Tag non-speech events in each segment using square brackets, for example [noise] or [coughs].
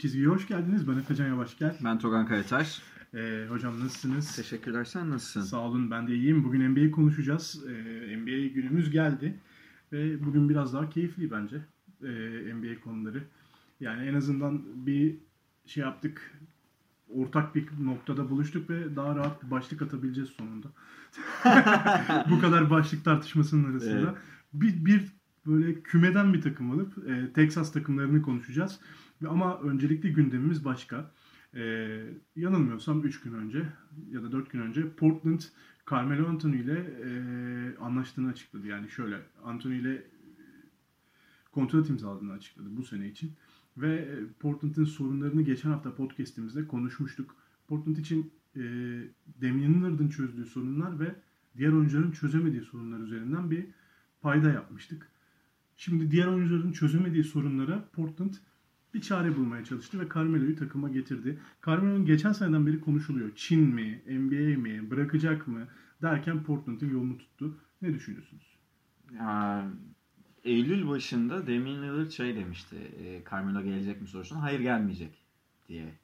çizgiye hoş geldiniz. Ben Efecan Yavaşgel. Ben Togan Kayataş. Ee, hocam nasılsınız? Teşekkürler. Sen nasılsın? Sağ olun ben de iyiyim. Bugün NBA konuşacağız. Ee, NBA günümüz geldi. Ve bugün biraz daha keyifli bence ee, NBA konuları. Yani en azından bir şey yaptık. Ortak bir noktada buluştuk ve daha rahat bir başlık atabileceğiz sonunda. [laughs] Bu kadar başlık tartışmasının arasında. Evet. Bir, bir böyle kümeden bir takım alıp e, Texas takımlarını konuşacağız. Ama öncelikle gündemimiz başka. Ee, yanılmıyorsam 3 gün önce ya da 4 gün önce Portland Carmelo Anthony ile e, anlaştığını açıkladı. Yani şöyle Anthony ile e, kontrat imzaladığını açıkladı bu sene için. Ve e, Portland'ın sorunlarını geçen hafta podcast'imizde konuşmuştuk. Portland için e, Damian Lillard'ın çözdüğü sorunlar ve diğer oyuncuların çözemediği sorunlar üzerinden bir payda yapmıştık. Şimdi diğer oyuncuların çözemediği sorunlara Portland bir çare bulmaya çalıştı ve Carmelo'yu takıma getirdi. Carmelo'nun geçen seneden beri konuşuluyor. Çin mi, NBA mi, bırakacak mı derken Portland'ın yolunu tuttu. Ne düşünüyorsunuz? Ya, Eylül başında Damian Lillard şey demişti. E, Carmelo gelecek mi sorusuna hayır gelmeyecek diye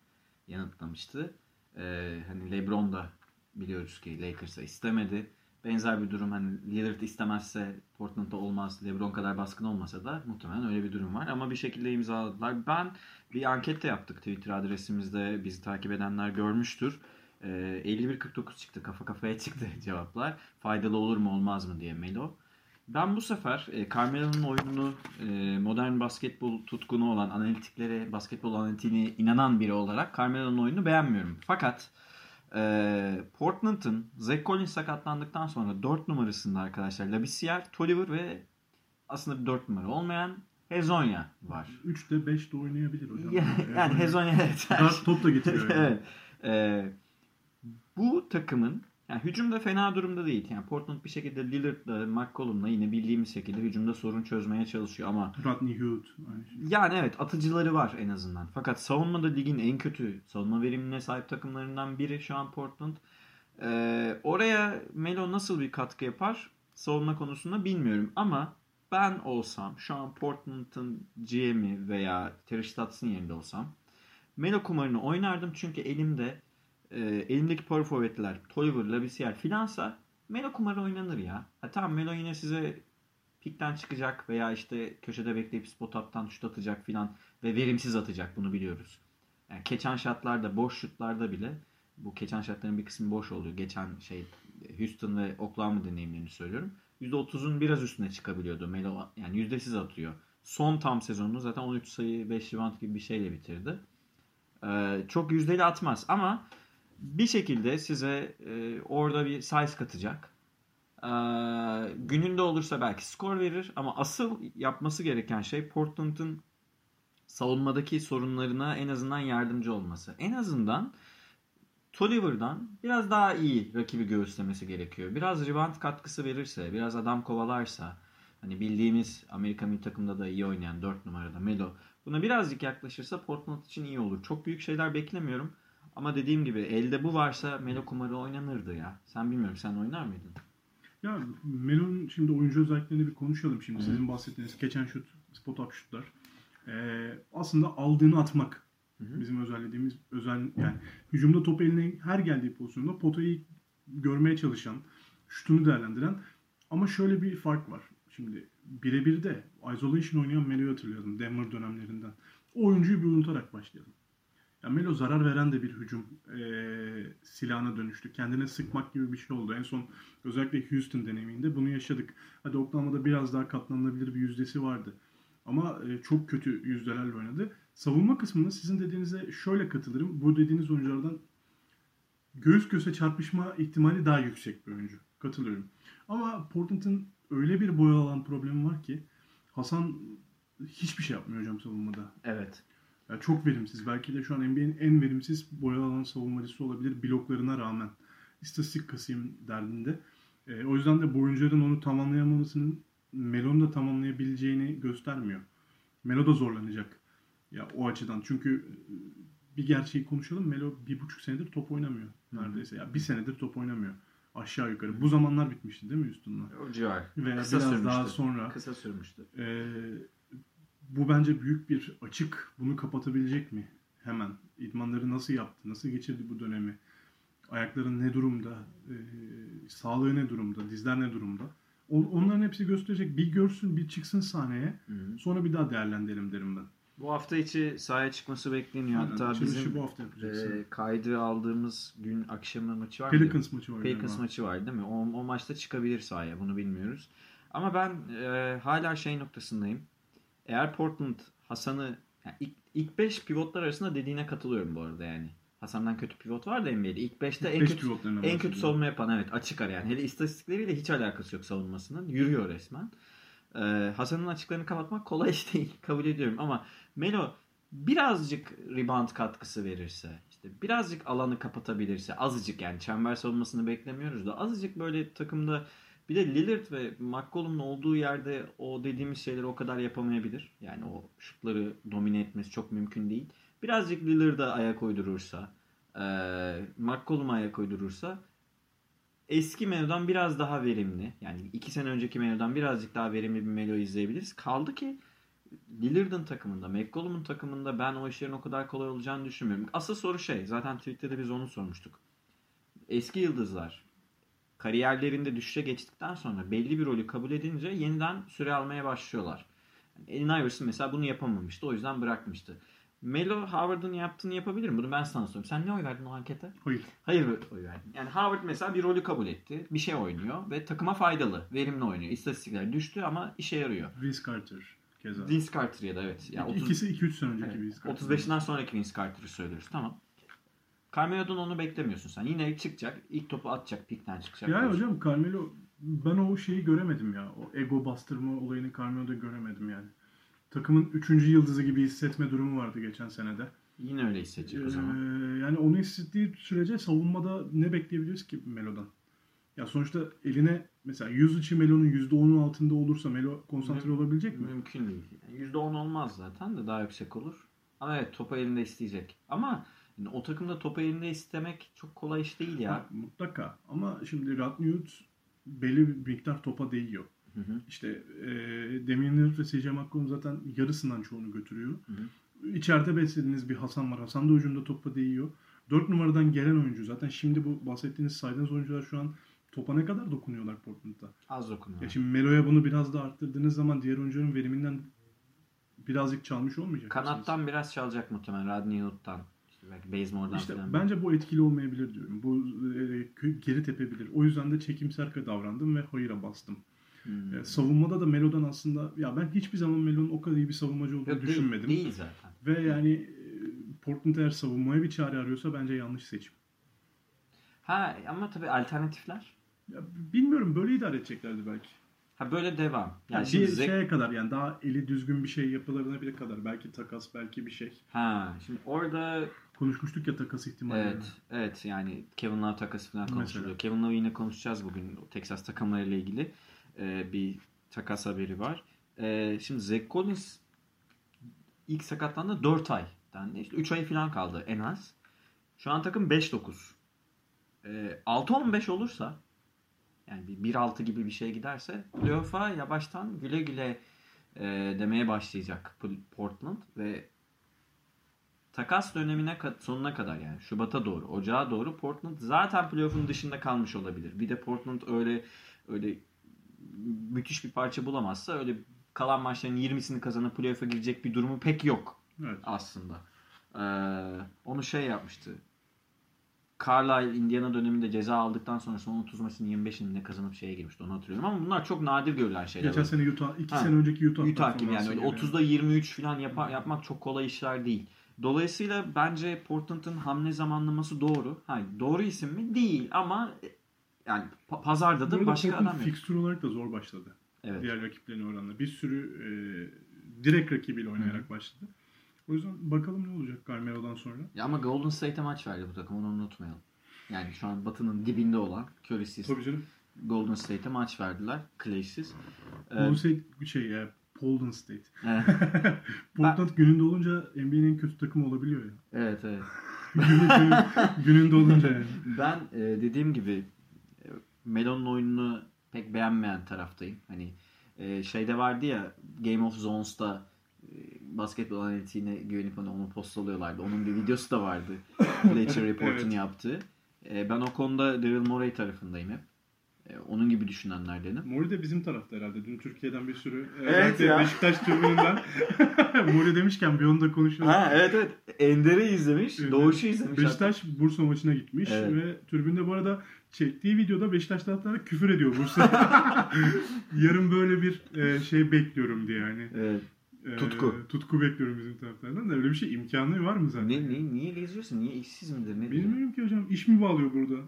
yanıtlamıştı. E, hani LeBron da biliyoruz ki Lakers'a istemedi. Benzer bir durum hani Lillard istemezse Portland'da olmaz. LeBron kadar baskın olmasa da muhtemelen öyle bir durum var. Ama bir şekilde imzaladılar. Ben bir anket de yaptık Twitter adresimizde. Bizi takip edenler görmüştür. E, 51-49 çıktı. Kafa kafaya [laughs] çıktı cevaplar. Faydalı olur mu olmaz mı diye Melo. Ben bu sefer e, Carmelo'nun oyununu e, modern basketbol tutkunu olan, analitiklere, basketbol analitiğine inanan biri olarak Carmelo'nun oyununu beğenmiyorum. Fakat e, Portland'ın Zach Collins sakatlandıktan sonra 4 numarasında arkadaşlar Labissiere, Tolliver ve aslında bir 4 numara olmayan Hezonya var. 3'te 5'te oynayabilir hocam. yani Hezonya evet. Top da getiriyor. Yani. evet. E, bu takımın yani hücumda fena durumda değil. Yani Portland bir şekilde Lillard'la, McCollum'la yine bildiğimiz şekilde hücumda sorun çözmeye çalışıyor ama Rodney Hood. Şey. yani evet atıcıları var en azından. Fakat savunmada ligin en kötü savunma verimine sahip takımlarından biri şu an Portland. Ee, oraya Melo nasıl bir katkı yapar savunma konusunda bilmiyorum ama ben olsam şu an Portland'ın GM'i veya Terry Stotts'ın yerinde olsam Melo kumarını oynardım çünkü elimde e, elimdeki power forward'ler Tolliver, Labissiere filansa Melo kumarı oynanır ya. Ha, tamam Melo yine size pikten çıkacak veya işte köşede bekleyip spot up'tan şut atacak filan ve verimsiz atacak bunu biliyoruz. Yani keçen şatlarda, boş şutlarda bile bu keçen şatların bir kısmı boş oluyor. Geçen şey Houston ve Oklahoma deneyimlerini söylüyorum. %30'un biraz üstüne çıkabiliyordu Melo. Yani yüzdesiz atıyor. Son tam sezonunu zaten 13 sayı 5 rebound gibi bir şeyle bitirdi. Ee, çok yüzdeli atmaz ama bir şekilde size e, orada bir size katacak. Ee, gününde olursa belki skor verir ama asıl yapması gereken şey Portland'ın savunmadaki sorunlarına en azından yardımcı olması. En azından Tolliver'dan biraz daha iyi rakibi göğüslemesi gerekiyor. Biraz rebound katkısı verirse, biraz adam kovalarsa, hani bildiğimiz Amerika milli takımda da iyi oynayan 4 numarada Melo buna birazcık yaklaşırsa Portland için iyi olur. Çok büyük şeyler beklemiyorum. Ama dediğim gibi elde bu varsa Melo kumarı oynanırdı ya. Sen bilmiyorum sen oynar mıydın? Ya Melo'nun şimdi oyuncu özelliklerini bir konuşalım şimdi. Sizin bahsettiğiniz geçen şut, spot up şutlar. Ee, aslında aldığını atmak. Bizim özelliğimiz özel yani hücumda top eline her geldiği pozisyonda potayı görmeye çalışan, şutunu değerlendiren ama şöyle bir fark var. Şimdi birebir de isolation oynayan Melo'yu hatırlayalım Denver dönemlerinden. O oyuncuyu bir unutarak başlayalım. Ya Melo zarar veren de bir hücum eee silahına dönüştü. Kendine sıkmak gibi bir şey oldu. En son özellikle Houston deneyiminde bunu yaşadık. Hadi Oklahoma'da biraz daha katlanılabilir bir yüzdesi vardı. Ama e, çok kötü yüzdelerle oynadı. Savunma kısmında sizin dediğinize şöyle katılırım. Bu dediğiniz oyunculardan göğüs göğüse çarpışma ihtimali daha yüksek bir oyuncu. Katılıyorum. Ama Portland'ın öyle bir boy alan problemi var ki Hasan hiçbir şey yapmıyor hocam savunmada. Evet. Ya çok verimsiz. Belki de şu an NBA'nin en verimsiz boy alan savunmacısı olabilir bloklarına rağmen. istatistik kasayım derdinde. E, o yüzden de bu oyuncuların onu tamamlayamamasının Melo'nun da tamamlayabileceğini göstermiyor. Melo da zorlanacak. Ya o açıdan. Çünkü e, bir gerçeği konuşalım. Melo bir buçuk senedir top oynamıyor. Neredeyse. Ya bir senedir top oynamıyor. Aşağı yukarı. Bu zamanlar bitmişti değil mi Houston'la? O civar. Veya Kısa biraz sürmüştü. daha sonra. Kısa sürmüştü. Ee, bu bence büyük bir açık. Bunu kapatabilecek mi? Hemen. İdmanları nasıl yaptı? Nasıl geçirdi bu dönemi? Ayakların ne durumda? Ee, sağlığı ne durumda? Dizler ne durumda? O- Onların hepsi gösterecek. Bir görsün, bir çıksın sahneye. Hı. Sonra bir daha değerlendirelim derim ben. Bu hafta içi sahaya çıkması bekleniyor. Aynen. Hatta bizim bu hafta e, kaydı aldığımız gün akşamı maçı var. Pelicans maçı var. Pelicans maçı var değil mi? O, o maçta çıkabilir sahaya. Bunu bilmiyoruz. Ama ben e, hala şey noktasındayım. Eğer Portland Hasan'ı yani ilk, ilk 5 pivotlar arasında dediğine katılıyorum bu arada yani. Hasan'dan kötü pivot var da NBA'de. İlk 5'te en kötü en kötü savunma yapan evet açık ara yani. Hele istatistikleriyle hiç alakası yok savunmasının. Yürüyor resmen. Ee, Hasan'ın açıklarını kapatmak kolay iş değil. [laughs] Kabul ediyorum ama Melo birazcık rebound katkısı verirse, işte birazcık alanı kapatabilirse, azıcık yani çember savunmasını beklemiyoruz da azıcık böyle takımda bir de Lillard ve McCollum'un olduğu yerde o dediğimiz şeyleri o kadar yapamayabilir. Yani o şutları domine etmesi çok mümkün değil. Birazcık Lillard'a ayak uydurursa, eee McCollum'a ayak uydurursa eski Melo'dan biraz daha verimli. Yani iki sene önceki Melo'dan birazcık daha verimli bir Melo izleyebiliriz. Kaldı ki Lillard'ın takımında, McCollum'un takımında ben o işlerin o kadar kolay olacağını düşünmüyorum. Asıl soru şey, zaten Twitter'da biz onu sormuştuk. Eski yıldızlar kariyerlerinde düşüşe geçtikten sonra belli bir rolü kabul edince yeniden süre almaya başlıyorlar. Allen Iverson mesela bunu yapamamıştı. O yüzden bırakmıştı. Melo Howard'ın yaptığını yapabilir mi? Bunu ben sana soruyorum. Sen ne oy verdin o ankete? Hayır. Hayır oy verdin. Yani Howard mesela bir rolü kabul etti. Bir şey oynuyor ve takıma faydalı. Verimli oynuyor. İstatistikler düştü ama işe yarıyor. Vince Carter keza. Vince Carter ya da evet. Yani 30, İkisi 2-3 sene önceki evet, Vince Carter. 35'inden sonraki Vince Carter'ı söylüyoruz. Tamam. Carmelo'dan onu beklemiyorsun sen. Yine çıkacak. ilk topu atacak. Pikten çıkacak. Yani hocam Carmelo ben o şeyi göremedim ya. O ego bastırma olayını Carmelo'da göremedim yani. Takımın 3. yıldızı gibi hissetme durumu vardı geçen senede. Yine öyle hissedecek o zaman. Ee, yani onu hissettiği sürece savunmada ne bekleyebiliriz ki Melo'dan? Ya sonuçta eline mesela 100 içi Melo'nun %10'un altında olursa Melo konsantre olabilecek mi? Mümkün değil. Yani %10 olmaz zaten de daha yüksek olur. Ama evet topu elinde isteyecek. Ama yani o takımda topu elinde istemek çok kolay iş değil ya. Mutlaka. Ama şimdi Ratnewt belli bir miktar topa değiyor. Hı hı. İşte e, Lillard ve CJ McCollum zaten yarısından çoğunu götürüyor. Hı hı. İçeride beslediğiniz bir Hasan var. Hasan da ucunda topa değiyor. 4 numaradan gelen oyuncu zaten şimdi bu bahsettiğiniz saydığınız oyuncular şu an topa ne kadar dokunuyorlar Portland'da. Az dokunuyor. Ya şimdi Melo'ya bunu biraz da arttırdığınız zaman diğer oyuncuların veriminden birazcık çalmış olmayacak mısınız? Kanattan biraz çalacak muhtemelen. Rodney Hood'dan. Belki Bazemore'dan İşte falan. bence bu etkili olmayabilir diyorum. Bu e, geri tepebilir. O yüzden de çekimser davrandım ve hayıra bastım. Hmm. E, savunmada da Melo'dan aslında ya ben hiçbir zaman Melo'nun o kadar iyi bir savunmacı olduğunu Yok, değil, düşünmedim. değil zaten. Ve yani e, Portland eğer savunmaya bir çare arıyorsa bence yanlış seçim. Ha ama tabii alternatifler. Ya, bilmiyorum böyle idare edeceklerdi belki. Ha böyle devam. Yani şimdi bir Zek- şeye kadar yani daha eli düzgün bir şey yapılarına bile kadar. Belki takas belki bir şey. Ha şimdi orada Konuşmuştuk ya takas ihtimallerini. Evet, evet yani Kevin Love takası falan Mesela. konuşuluyor. Kevin Love'ı yine konuşacağız bugün. Texas takımlarıyla ilgili Ee, bir takas haberi var. Ee, şimdi Zach Collins ilk sakatlandı 4 ay. Yani işte 3 ay falan kaldı en az. Şu an takım 5-9. Ee, 6-15 olursa yani bir 1-6 gibi bir şey giderse playoff'a yavaştan güle güle e, demeye başlayacak Portland ve takas dönemine sonuna kadar yani Şubat'a doğru, Ocağa doğru Portland zaten playoff'un dışında kalmış olabilir. Bir de Portland öyle öyle müthiş bir parça bulamazsa öyle kalan maçların 20'sini kazanıp playoff'a girecek bir durumu pek yok Evet. aslında. Ee, onu şey yapmıştı. Carlisle Indiana döneminde ceza aldıktan sonra son 30 maçın 25'ini ne kazanıp şeye girmişti onu hatırlıyorum ama bunlar çok nadir görülen şeyler. Geçen sene Utah, iki Ha. sene önceki Utah, Utah gibi yani öyle performansı 30'da 23 falan yapa- yapmak çok kolay işler değil. Dolayısıyla bence Portland'ın hamle zamanlaması doğru. Ha, doğru isim mi? Değil ama e, yani pa- pazarda da arada başka adam yok. fikstür olarak da zor başladı. Evet. Diğer rakiplerine oranla. Bir sürü e, direkt rakibiyle oynayarak başladı. O yüzden bakalım ne olacak Carmelo'dan sonra. Ya ama Golden State'e maç verdi bu takım onu unutmayalım. Yani şu an Batı'nın dibinde olan Curry'siz Tabii canım. Golden State'e maç verdiler. Clay'siz. Ee, Golden State şey ya. Golden State. evet, [laughs] Portland gününde olunca NBA'nin en kötü takımı olabiliyor ya. evet, evet. [laughs] Günü- gününde olunca yani. Ben e, dediğim gibi e, Melo'nun oyununu pek beğenmeyen taraftayım. Hani e, şeyde vardı ya Game of Zones'ta basketbol analitiğine güvenip hani onu postalıyorlardı. Onun bir videosu da vardı. [laughs] Bleacher Report'un Evet. yaptığı. E, ben o konuda Daryl Morey tarafındayım hep. E, onun gibi düşünenlerdenim. Mori de bizim tarafta herhalde. Dün Türkiye'den bir sürü. e, Evet ya. Beşiktaş tribününden. [laughs] Mori demişken bir onu da konuşalım. Ha evet evet. Ender'i izlemiş. Evet. Doğuş'u izlemiş. Beşiktaş Bursa maçına gitmiş Evet. ve tribünde bu arada çektiği videoda Beşiktaş taraftarı küfür ediyor Bursa. [laughs] Yarın böyle bir e, şey bekliyorum diye yani. Evet. E, Tutku. Tutku bekliyorum bizim taraftardan da öyle bir şey imkanı var mı zaten? Ne, ne, niye geziyorsun? Niye işsiz midir? Ne Bilmiyorum ki hocam iş mi bağlıyor burada?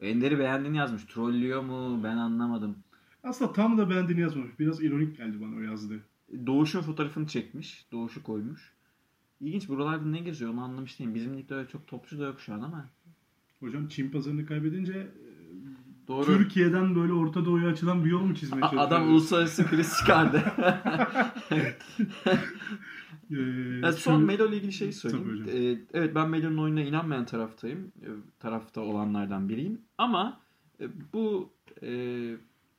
Ender'i beğendiğini yazmış. Trollüyor mu? Ben anlamadım. Aslında tam da beğendiğini yazmamış. Biraz ironik geldi bana o yazdığı. Doğuş'un fotoğrafını çekmiş. Doğuş'u koymuş. İlginç buralarda ne geziyor onu anlamış değilim. Bizim ligde öyle çok topçu da yok şu an ama. Hocam Çin pazarını kaybedince e, Doğru. Türkiye'den böyle Orta Doğu'ya açılan bir yol mu çizmeye çalışıyor? adam uluslararası kriz çıkardı. [laughs] Ee, Ya son Melo ile ilgili Tabii söyleyeyim. Ee, evet ben Melo'nun oyununa inanmayan taraftayım. Ee, tarafta olanlardan biriyim. Ama e, bu e,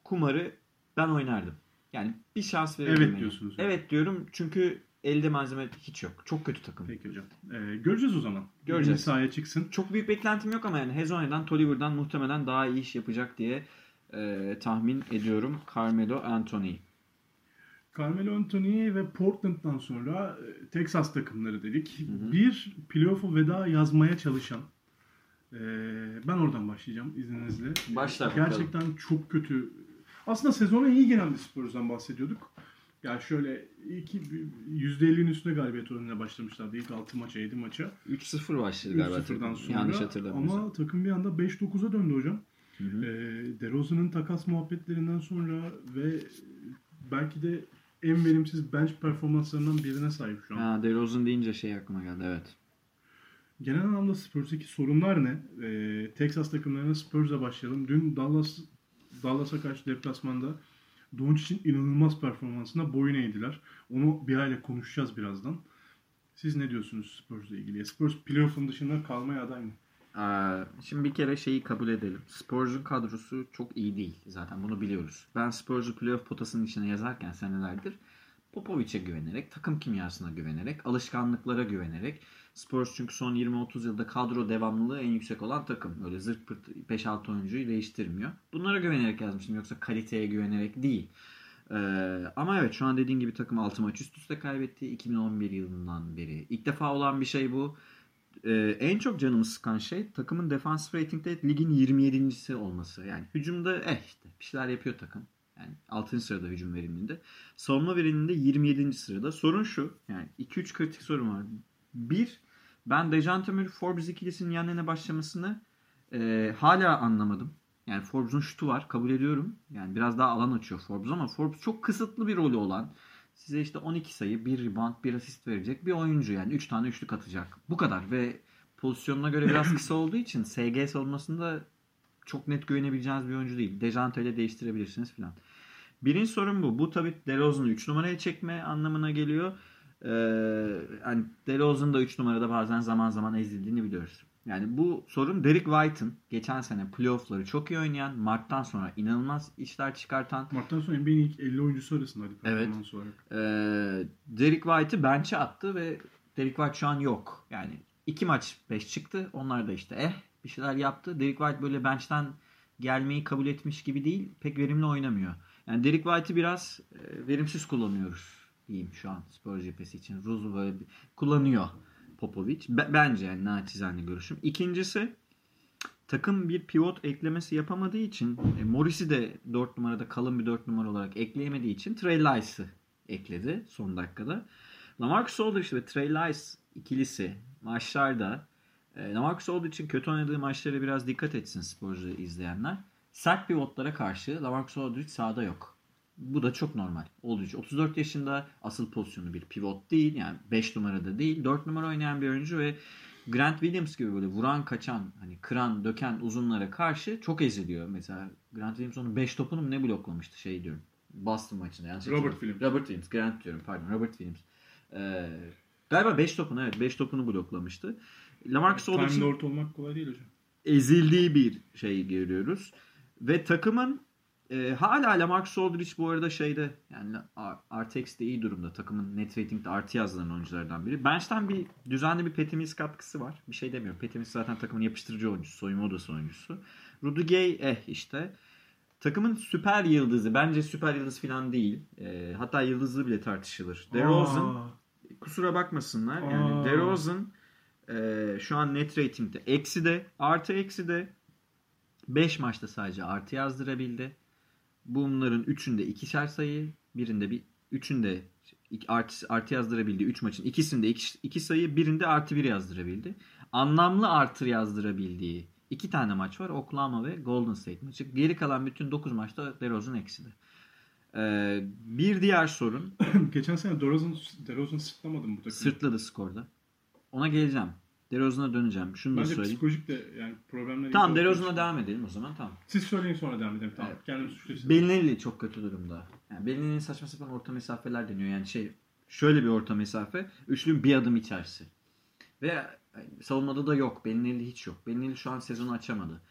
kumarı ben oynardım. Yani bir şans verirdim. Evet Melo'ya. diyorsunuz. Evet diyorum çünkü elde malzeme hiç yok. Çok kötü takım. Peki hocam. Ee, göreceğiz o zaman. Göreceğiz. Birinci sahaya çıksın. Çok büyük beklentim yok ama yani Hezonya'dan, Tolliver'dan muhtemelen daha iyi iş yapacak diye e, tahmin ediyorum. Carmelo Anthony. Carmelo Anthony ve Portland'dan sonra e, Texas takımları dedik. hı. Bir playoff'u veda yazmaya çalışan e, ben oradan başlayacağım izninizle. Başla bakalım. Gerçekten çok kötü. Aslında sezona iyi gelen bir Spurs'dan bahsediyorduk. Ya şöyle iki, %50'nin üstünde galibiyet oranıyla başlamışlardı. İlk 6 maça 7 maça. 3-0 başladı galiba. 3-0'dan takım. sonra. Yanlış hatırlamıyorsam. Ama takım bir anda 5-9'a döndü hocam. Hı hı. E, DeRozan'ın takas muhabbetlerinden sonra ve belki de en verimsiz bench performanslarından birine sahip şu an. Ha, DeRozan deyince şey aklıma geldi evet. Genel anlamda Spurs'taki sorunlar ne? Ee, Texas takımlarına Spurs'a başlayalım. Dün Dallas Dallas'a karşı deplasmanda Doncic'in inanılmaz performansına boyun eğdiler. Onu bir aile konuşacağız birazdan. Siz ne diyorsunuz Spurs'la ilgili? Spurs playoff'un dışında kalmaya aday mı? Ee, şimdi bir kere şeyi kabul edelim. Spurs'un kadrosu çok iyi değil. Zaten bunu biliyoruz. Ben Spurs'u playoff potasının içine yazarken senelerdir Popovic'e güvenerek, takım kimyasına güvenerek, alışkanlıklara güvenerek Spurs çünkü son 20-30 yılda kadro devamlılığı en yüksek olan takım. Öyle zırt pırt 5-6 oyuncuyu değiştirmiyor. Bunlara güvenerek yazmıştım. Yoksa kaliteye güvenerek değil. Ee, ama evet şu an dediğin gibi takım 6 maç üst üste kaybetti. 2011 yılından beri. İlk defa olan bir şey bu. Ee, en çok canımı sıkan şey takımın defans ratingde ligin 27.si olması. Yani hücumda eh işte bir şeyler yapıyor takım. Yani 6. sırada hücum veriminde. Savunma veriminde 27. sırada. Sorun şu. Yani 2-3 kritik sorun var. Bir, ben Dejante Murray Forbes ikilisinin yan yana başlamasını e, hala anlamadım. Yani Forbes'un şutu var kabul ediyorum. Yani biraz daha alan açıyor Forbes ama Forbes çok kısıtlı bir rolü olan size işte 12 sayı, 1 rebound, 1 asist verecek bir oyuncu yani 3 tane üçlük atacak. Bu kadar ve pozisyonuna göre biraz [clears throat] kısa olduğu için SG savunmasında çok net güvenebileceğiniz bir oyuncu değil. Dejante ile değiştirebilirsiniz filan. Birinci sorun bu. Bu tabii DeRozan'ı 3 numaraya çekme anlamına geliyor. Ee, hani DeRozan da 3 numarada bazen zaman zaman ezildiğini biliyoruz. Yani bu sorun Derek White'ın geçen sene playoff'ları çok iyi oynayan, Mart'tan sonra inanılmaz işler çıkartan Mart'tan sonra NBA'nin ilk 50 oyuncusu arasındaydı Evet. performans olarak. ee, Derek White'ı bench'e attı ve Derek White şu an yok. Yani iki maç 5 çıktı. Onlar da işte eh bir şeyler yaptı. Derek White böyle bench'ten gelmeyi kabul etmiş gibi değil. Pek verimli oynamıyor. Yani Derek White'ı biraz e, verimsiz kullanıyoruz diyeyim şu an Spurs cephesi için. Ruz'u böyle bir- kullanıyor Popovic. Be- bence yani naçizane görüşüm. İkincisi takım bir pivot eklemesi yapamadığı için e, Morris'i de 4 numarada kalın bir 4 numara olarak ekleyemediği için Trey Lyce'ı ekledi son dakikada. Lamarcus Aldridge ve Trey Lyce ikilisi maçlarda e, Lamarcus Aldridge'in kötü oynadığı maçlara biraz dikkat etsin Spurs'u izleyenler. Sert pivotlara karşı Lamarcus Aldridge sahada yok. Bu da çok normal. Aldridge 34 yaşında asıl pozisyonu bir pivot değil. Yani 5 numarada değil. 4 numara oynayan bir oyuncu ve Grant Williams gibi böyle vuran kaçan hani kıran döken uzunlara karşı çok eziliyor. Mesela Grant Williams onun 5 topunu mu ne bloklamıştı şey diyorum. Boston maçında yanlış Robert. Williams. Robert Williams. Grant diyorum pardon. Robert Williams. Ee, galiba 5 topunu evet 5 topunu bloklamıştı. Lamarcus Time Aldridge'in Lord olmak kolay değil hocam. ezildiği bir şey görüyoruz. Ve takımın e, hala Lamarcus Aldridge bu arada şeyde yani R- RTX'de iyi durumda. Takımın net rating'de artı yazılan oyunculardan biri. Bench'ten bir düzenli bir Patty Mills katkısı var. Bir şey demiyorum. Patty Mills zaten takımın yapıştırıcı oyuncusu. Soyunma odası oyuncusu. Rudy Gay eh işte. Takımın süper yıldızı. Bence süper yıldız falan değil. E, hatta yıldızlı bile tartışılır. DeRozan Aa, kusura bakmasınlar. Yani Aa. DeRozan e, şu an net ratingde eksi de artı eksi de 5 maçta sadece artı yazdırabildi. Bunların üçünde ikişer sayı, birinde bir üçünde iki- artı, artı yazdırabildi. 3 maçın ikisinde 2 iki, sayı, birinde artı bir yazdırabildi. Anlamlı artı yazdırabildiği iki tane maç var. Oklahoma ve Golden State maçı. Geri kalan bütün 9 maçta DeRozan ekside. Ee, bir diğer sorun [clears throat] geçen sene DeRozan, DeRozan sırtlamadı mı bu takımı? Sırtladı skorda. Ona geleceğim. DeRozan'a döneceğim. Şunu da Bence söyleyeyim. psikolojik de yani problemler. Tamam DeRozan'a devam edelim o zaman. Tamam. Siz söyleyin sonra devam edelim. Tamam. Evet. Kendimi suçlu Bellinelli çok kötü durumda. Yani Bellinelli'nin saçma sapan orta mesafeler deniyor. Yani şey şöyle bir orta mesafe. Üçlünün bir adım içerisi. Ve savunmada da yok. Bellinelli hiç yok. Bellinelli şu an sezonu açamadı.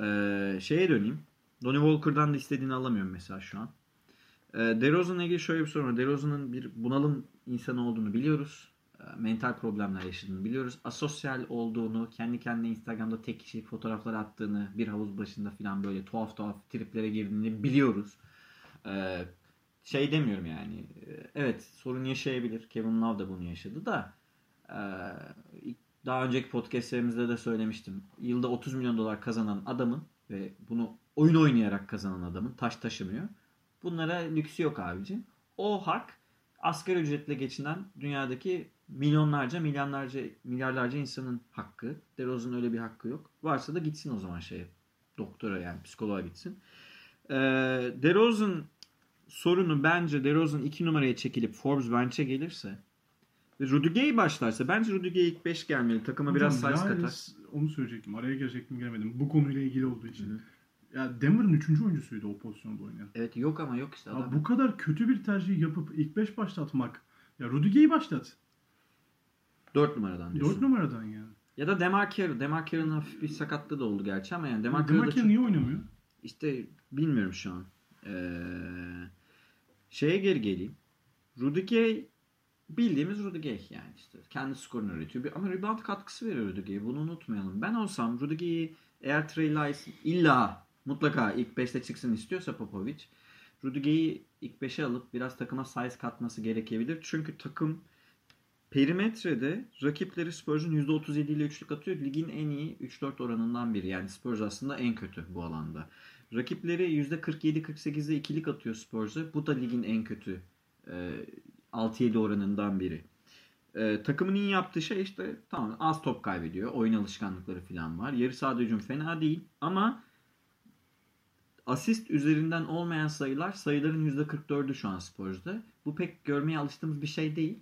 Ee, şeye döneyim. Donnie Walker'dan da istediğini alamıyorum mesela şu an. Ee, DeRozan'la ilgili şöyle bir sorun var. DeRozan'ın bir bunalım insanı olduğunu biliyoruz. Ee, mental problemler yaşadığını biliyoruz. Asosyal olduğunu, kendi kendine Instagram'da tek kişilik fotoğraflar attığını, bir havuz başında falan böyle tuhaf tuhaf triplere girdiğini biliyoruz. Ee, şey demiyorum yani. Ee, Evet sorun yaşayabilir. Kevin Love da bunu yaşadı da daha önceki podcastlerimizde de söylemiştim. Yılda 30 milyon dolar kazanan adamın ve bunu oyun oynayarak kazanan adamın taş taşımıyor. Bunlara lüksü yok abicim. O hak asgari ücretle geçinen dünyadaki milyonlarca, milyonlarca, milyarlarca insanın hakkı. DeRozan öyle bir hakkı yok. Varsa da gitsin o zaman şeye. Doktora yani psikoloğa gitsin. Ee, DeRozan sorunu bence DeRozan 2 numaraya çekilip Forbes bench'e gelirse ve Rudy Gay başlarsa bence Rudy Gay ilk 5 gelmeli. Takıma biraz size katar. Onu söyleyecektim. Araya girecektim giremedim. Bu konuyla ilgili olduğu için. Ya Denver'ın 3. oyuncusuydu o pozisyonda oynayan. Evet yok ama yok işte Ya adam. bu kadar kötü bir tercih yapıp ilk 5 başlatmak. Ya Rudiger'i başlat. 4 numaradan diyorsun. 4 numaradan ya. Ya da Demar Carroll. Demar Carroll'ın hafif bir sakatlığı da oldu gerçi ama yani Demar Carroll da Demarkel çok... niye oynamıyor? İşte bilmiyorum şu an. Ee, şeye geri geleyim. Rudy Gay bildiğimiz Rudy Gay yani işte. Kendi skorunu üretiyor. Bir- Ama rebound katkısı veriyor Rudy Gay. Bunu unutmayalım. Ben olsam Rudy Gay'i eğer Trey Lyles illa mutlaka ilk 5'te çıksın istiyorsa Popovic Rudy Gay'i ilk 5'e alıp biraz takıma size katması gerekebilir. Çünkü takım perimetrede rakipleri Spurs'un %37 ile üçlük atıyor. Ligin en iyi 3-4 oranından biri. Yani Spurs aslında en kötü bu alanda. Rakipleri %47-48'de ikilik atıyor Spurs'a. Bu da ligin en kötü e, 6-7 oranından biri. E, takımın iyi yaptığı şey işte tamam az top kaybediyor. Oyun alışkanlıkları falan var. Yarı sahada hücum fena değil ama asist üzerinden olmayan sayılar sayıların %44'ü şu an Spurs'da. Bu pek görmeye alıştığımız bir şey değil.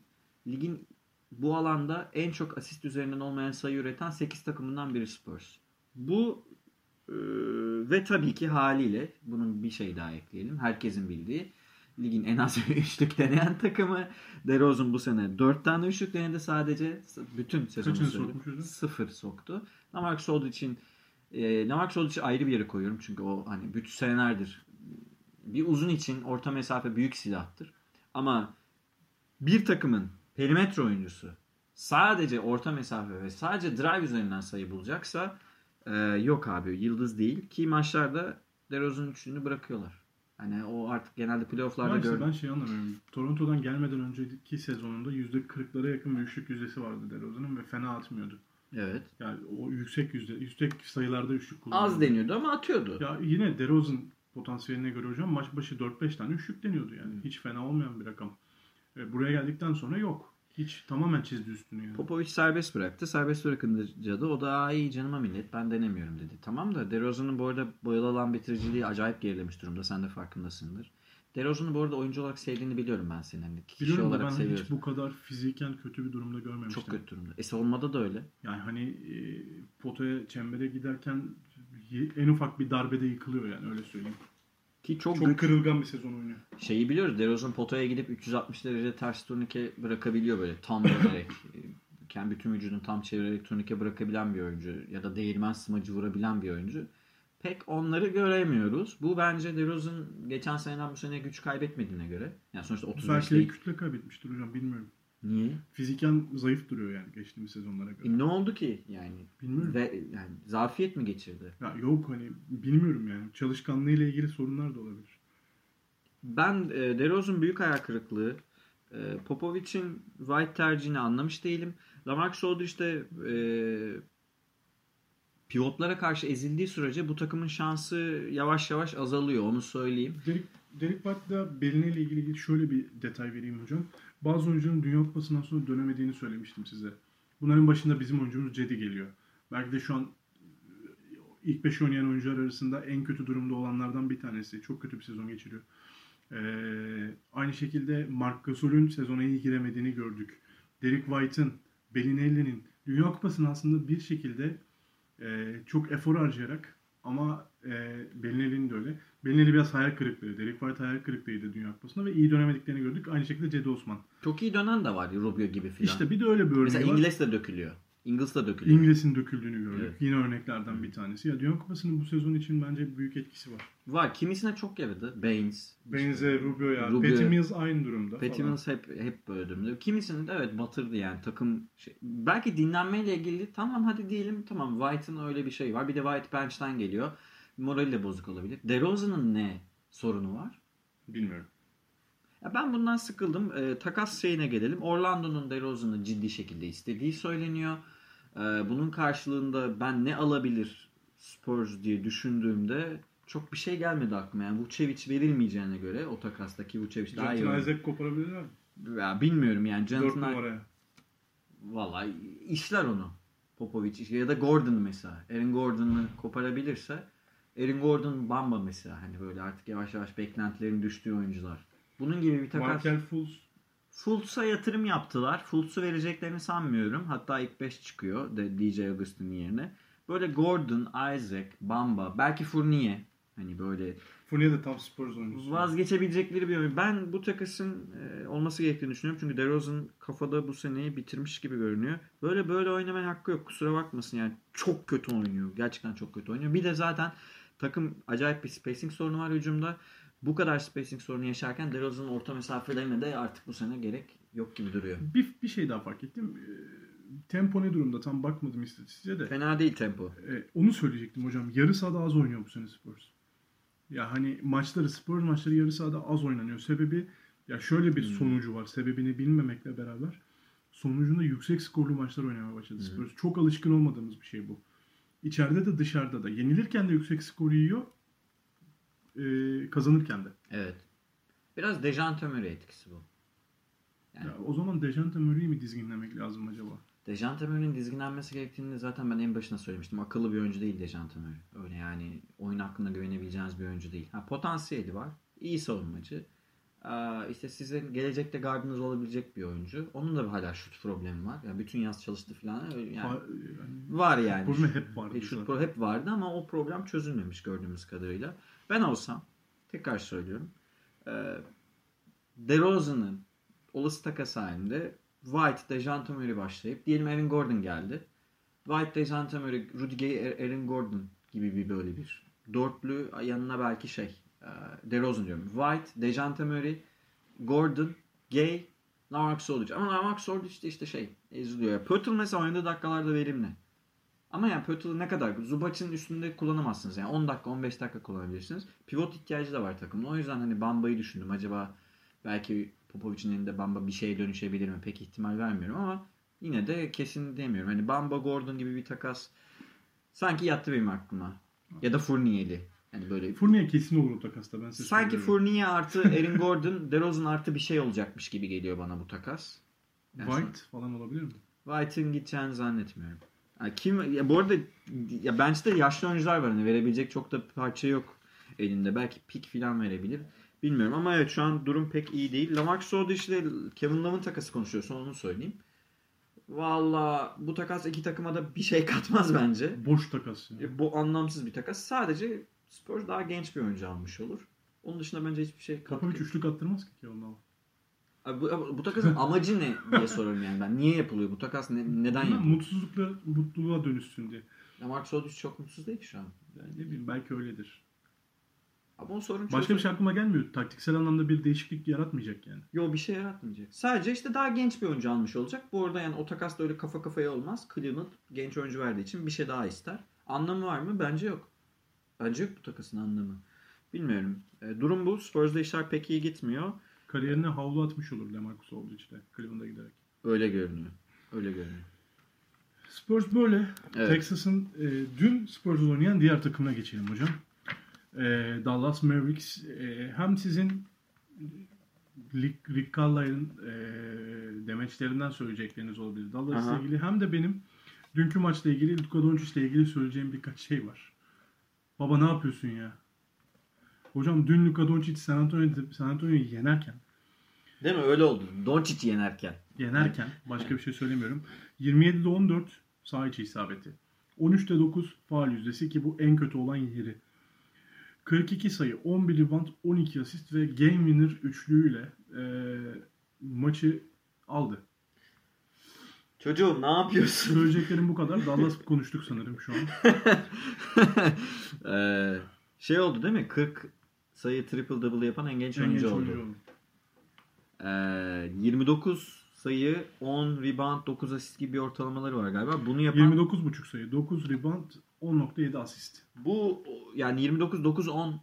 Ligin bu alanda en çok asist üzerinden olmayan sayı üreten 8 takımından biri Spurs. Bu e, ve tabii ki haliyle bunun bir şey daha ekleyelim. Herkesin bildiği ligin en az [laughs] üçlük deneyen takımı. DeRozan bu sene 4 tane üçlük denedi sadece. Bütün sezonu Kaçını? Sıfır soktu. Lamarcus Aldridge için e, Lamarcus Aldridge'i ayrı bir yere koyuyorum. Çünkü o hani bütün senelerdir bir uzun için orta mesafe büyük silahtır. Ama bir takımın perimetre oyuncusu sadece orta mesafe ve sadece drive üzerinden sayı bulacaksa e, yok abi yıldız değil. Ki maçlarda DeRozan üçlüğünü bırakıyorlar. Hani o artık genelde playofflarda işte gör. ben şey anlamıyorum. Toronto'dan gelmeden önceki sezonunda %40'lara yakın bir üçlük yüzdesi vardı DeRozan'ın ve fena atmıyordu. Evet. Yani o yüksek yüzde, yüksek sayılarda üçlük kullanıyordu. Az deniyordu ama atıyordu. Ya yine DeRozan potansiyeline göre hocam maç başı 4-5 tane üçlük deniyordu yani. Hiç fena olmayan bir rakam. E, buraya geldikten sonra yok. Hiç tamamen çizdi üstünü yani. Popovic serbest bıraktı. Serbest bırakınca da o da "Aa, iyi canıma millet ben denemiyorum dedi. Tamam da DeRozan'ın bu arada boyalı alan bitiriciliği acayip gerilemiş durumda. Sen de farkındasındır. DeRozan'ı bu arada oyuncu olarak sevdiğini biliyorum ben senin. Hani kişi Biliyorum olarak ben seviyorum. hiç bu kadar fiziken kötü bir durumda görmemiştim. Çok kötü durumda. E savunmada da öyle. Yani hani e, potaya, çembere giderken en ufak bir darbede yıkılıyor yani öyle söyleyeyim. Ki çok, Çok büyük kırılgan bir sezon oynuyor. şeyi biliyoruz. DeRozan potaya gidip 360 derece ters turnike bırakabiliyor böyle tam dönerek. e, kendi bütün vücudunu tam çevirerek turnike bırakabilen bir oyuncu ya da değirmen smacı vurabilen bir oyuncu. Pek onları göremiyoruz. Bu bence DeRozan geçen seneden bu sene güç kaybetmediğine göre. Yani sonuçta 35 Belki değil. kütle kaybetmiştir hocam bilmiyorum. Niye? Fiziken zayıf duruyor yani geçtiğimiz sezonlara göre. E ne oldu ki yani? Bilmiyorum. Ve yani zafiyet mi geçirdi? Ya yok hani bilmiyorum yani. Çalışkanlığıyla ilgili sorunlar da olabilir. Ben e, DeRozan büyük hayal kırıklığı. E, Popovic'in White tercihini anlamış değilim. Lamarcus Aldridge de e, pivotlara karşı ezildiği sürece bu takımın şansı yavaş yavaş azalıyor. Onu söyleyeyim. Derek, Derek White'da beline ile ilgili şöyle bir detay vereyim hocam. Bazı oyuncuların Dünya Kupası'ndan sonra dönemediğini söylemiştim size. Bunların başında bizim oyuncumuz Cedi geliyor. Belki de şu an e, ilk 5 oynayan oyuncular arasında en kötü durumda olanlardan bir tanesi. Çok kötü bir sezon geçiriyor. Ee, aynı şekilde Mark Gasol'ün sezona iyi giremediğini gördük. Derek White'ın, Belinelli'nin Dünya Kupası'nı aslında bir şekilde e, çok efor harcayarak ama e, Belinelli'nin de öyle. Belinelli biraz hayal kırıklığı. Derek White hayal kırıklığıydı Dünya Kupası'nda ve iyi dönemediklerini gördük. Aynı şekilde Cedi Osman. Çok iyi dönen de var Rubio gibi filan. İşte bir de öyle bir örneği Mesela var. İngiliz de dökülüyor. İngiliz de dökülüyor. İngiliz'in döküldüğünü gördük. Evet. Yine örneklerden bir tanesi. Ya Dünya Kupası'nın bu sezon için bence büyük etkisi var. Var. Kimisine çok yaradı. Baines. Benze, Rubio ya. Rubio. Patty Mills aynı durumda. Patty. Mills hep hep böyle durumda. Kimisini de evet batırdı yani takım şey, belki dinlenmeyle ilgili tamam hadi diyelim tamam White'ın öyle bir şey var. Bir de White bench'ten geliyor. Morali de bozuk olabilir. DeRozan'ın ne sorunu var? Bilmiyorum. Ya ben bundan sıkıldım. Ee, takas şeyine gelelim. Orlando'nun DeRozan'ı ciddi şekilde istediği söyleniyor. Ee, bunun karşılığında ben ne alabilir Spurs diye düşündüğümde çok bir şey gelmedi aklıma. Yani Vucevic verilmeyeceğine göre o takastaki Vucevic daha iyi. Jonathan. Isaac koparabilirler mi? Ya bilmiyorum yani 4 Jonathan numaraya. Vallahi işler onu. Popovic ya da Gordon mesela. Aaron Gordon'ı koparabilirse Aaron Gordon Bamba mesela hani böyle artık yavaş yavaş beklentilerin düştüğü oyuncular. Bunun gibi bir takas. Markel Fultz. Fultz'a yatırım yaptılar. Fultz'u vereceklerini sanmıyorum. Hatta ilk 5 çıkıyor de DJ Augustin'in yerine. Böyle Gordon, Isaac, Bamba, belki Fournier. Hani böyle Fournier de tam Spurs oyuncusu. vazgeçebilecekleri bir oyun. Ben bu takasın e, olması gerektiğini düşünüyorum. Çünkü DeRozan kafada bu seneyi bitirmiş gibi görünüyor. Böyle böyle oynamaya hakkı yok. Kusura bakmasın yani. Çok kötü oynuyor. Gerçekten çok kötü oynuyor. Bir de zaten takım acayip bir spacing sorunu var hücumda. Bu kadar spacing sorunu yaşarken DeRozan'ın orta mesafelerine de artık bu sene gerek yok gibi duruyor. Bir, bir şey daha fark ettim. Ee, Tempo ne durumda? Tam bakmadım istatistiğe de. Fena değil tempo. Ee, onu söyleyecektim hocam. Yarı sahada az oynuyor bu sene Spurs. Ya hani maçları Spurs maçları yarı sahada az oynanıyor. Sebebi ya şöyle bir sonucu var. Sebebini bilmemekle beraber sonucunda yüksek skorlu maçlar oynamaya başladı Spurs. Çok alışkın olmadığımız bir şey bu. İçeride de dışarıda da. Yenilirken de yüksek skor yiyor. Ee, kazanırken de. Evet. Biraz Dejante Murray etkisi bu. Yani- Ya, o zaman Dejante Murray'i mi dizginlemek lazım acaba? Dejante Murray'in dizginlenmesi gerektiğini zaten ben en başına söylemiştim. Akıllı bir oyuncu değil Dejante Murray. Öyle yani oyun hakkında güvenebileceğiniz bir oyuncu değil. Ha, potansiyeli var. İyi savunmacı. Aa, işte sizin gelecekte gardınız olabilecek bir oyuncu. Onun da hala şut problemi var. Yani bütün yaz çalıştı falan. Yani Ha- yani var yani. Problemi hep vardı E, şut pro- hep vardı ama o problem çözülmemiş gördüğümüz kadarıyla. Ben olsam tekrar söylüyorum. E, DeRozan'ın olası takas halinde White, Dejante Murray başlayıp diyelim Aaron Gordon geldi. White, Dejante Murray, Rudy Gay, Aaron Gordon gibi bir böyle bir dörtlü yanına belki şey e, DeRozan diyorum. White, Dejante Murray, Gordon, Gay, Lamarcus Aldridge. Ama Lamarcus Aldridge işte, işte şey eziliyor. Ya, Pöttl mesela oynadığı dakikalarda verimli. Ama yani Pöttl'ı ne kadar Zubac'ın üstünde kullanamazsınız. Yani 10 dakika 15 dakika kullanabilirsiniz. Pivot ihtiyacı da var takımın. O yüzden hani Bamba'yı düşündüm. Acaba belki Popovic'in elinde Bamba bir şeye dönüşebilir mi? Pek ihtimal vermiyorum ama yine de kesin demiyorum. Hani Bamba Gordon gibi bir takas sanki yattı benim aklıma. Ya da Fournier'li. Yani böyle Fournier kesin olur o takasta ben size sanki. Fournier artı [laughs] Aaron Gordon, DeRozan artı bir şey olacakmış gibi geliyor bana bu takas. Yani White falan olabilir mi? White'ın gideceğini zannetmiyorum. Yani kim ya bu arada ya bench'te yaşlı oyuncular var hani verebilecek çok da parça yok elinde. Belki pick falan verebilir. Bilmiyorum ama evet şu an durum pek iyi değil. Lamarcus Aldridge ile Kevin Love'ın takası konuşuyorsun onu söyleyeyim. Valla bu takas iki takıma da bir şey katmaz bence. Boş takas. yani. E, Bu anlamsız bir takas. Sadece Spurs daha genç bir oyuncu almış olur. Onun dışında bence hiçbir şey Popovic katkı. üçlük attırmaz ki Kevin Love. Abi Bu, bu takasın [laughs] amacı ne diye soruyorum yani ben. Niye yapılıyor bu takas? Ne, neden yapılıyor? Mutsuzlukla mutluluğa dönüşsün diye. Lamarcus Aldridge çok mutsuz değil ki şu an. Yani ne bileyim belki öyledir. Ama o sorun Başka bir şey aklıma gelmiyor. Taktiksel anlamda bir değişiklik yaratmayacak yani. Yo bir şey yaratmayacak. Sadece işte daha genç bir oyuncu almış olacak. Bu arada yani o takas da öyle kafa kafaya olmaz. Cleveland genç oyuncu verdiği için bir şey daha ister. Anlamı var mı? Bence yok. Bence yok bu takasın anlamı. Bilmiyorum. E, durum bu. Spurs'da işler pek iyi gitmiyor. Kariyerine havlu atmış olur Lamarcus Aldridge de Cleveland'a giderek. Öyle görünüyor. Öyle görünüyor. Spurs böyle. Evet. Texas'ın e, dün Spurs'u oynayan diğer takımına geçelim hocam. E, Dallas Mavericks e, hem sizin Rick, Rick Carlisle'ın e, demeçlerinden söyleyecekleriniz olabilir Dallas'la ilgili hem de benim dünkü maçla ilgili Luka Doncic'le ilgili söyleyeceğim birkaç şey var. Baba ne yapıyorsun ya? Hocam dün Luka Doncic San Antonio'yu San Antonio'yu yenerken Değil mi? Öyle oldu. Doncic yenerken. yenerken başka bir şey söylemiyorum. 27'de 14 sağ içi isabeti. 13'te 9 faal yüzdesi ki bu en kötü olan yeri. 42 sayı, 11 rebound, 12 asist ve game winner üçlüğüyle e, maçı aldı. Çocuğum ne yapıyorsun? Söyleyeceklerim bu kadar. Dallas [laughs] konuştuk sanırım şu an. [laughs] Ee, şey oldu değil mi? 40 sayı triple double yapan en genç En oyuncu oldu. oldu. Ee, 29 sayı, 10 rebound, 9 asist gibi bir ortalamaları var galiba. Bunu yapan 29,5 sayı, 9 rebound, 10.7 asist. bu yani 29 9 10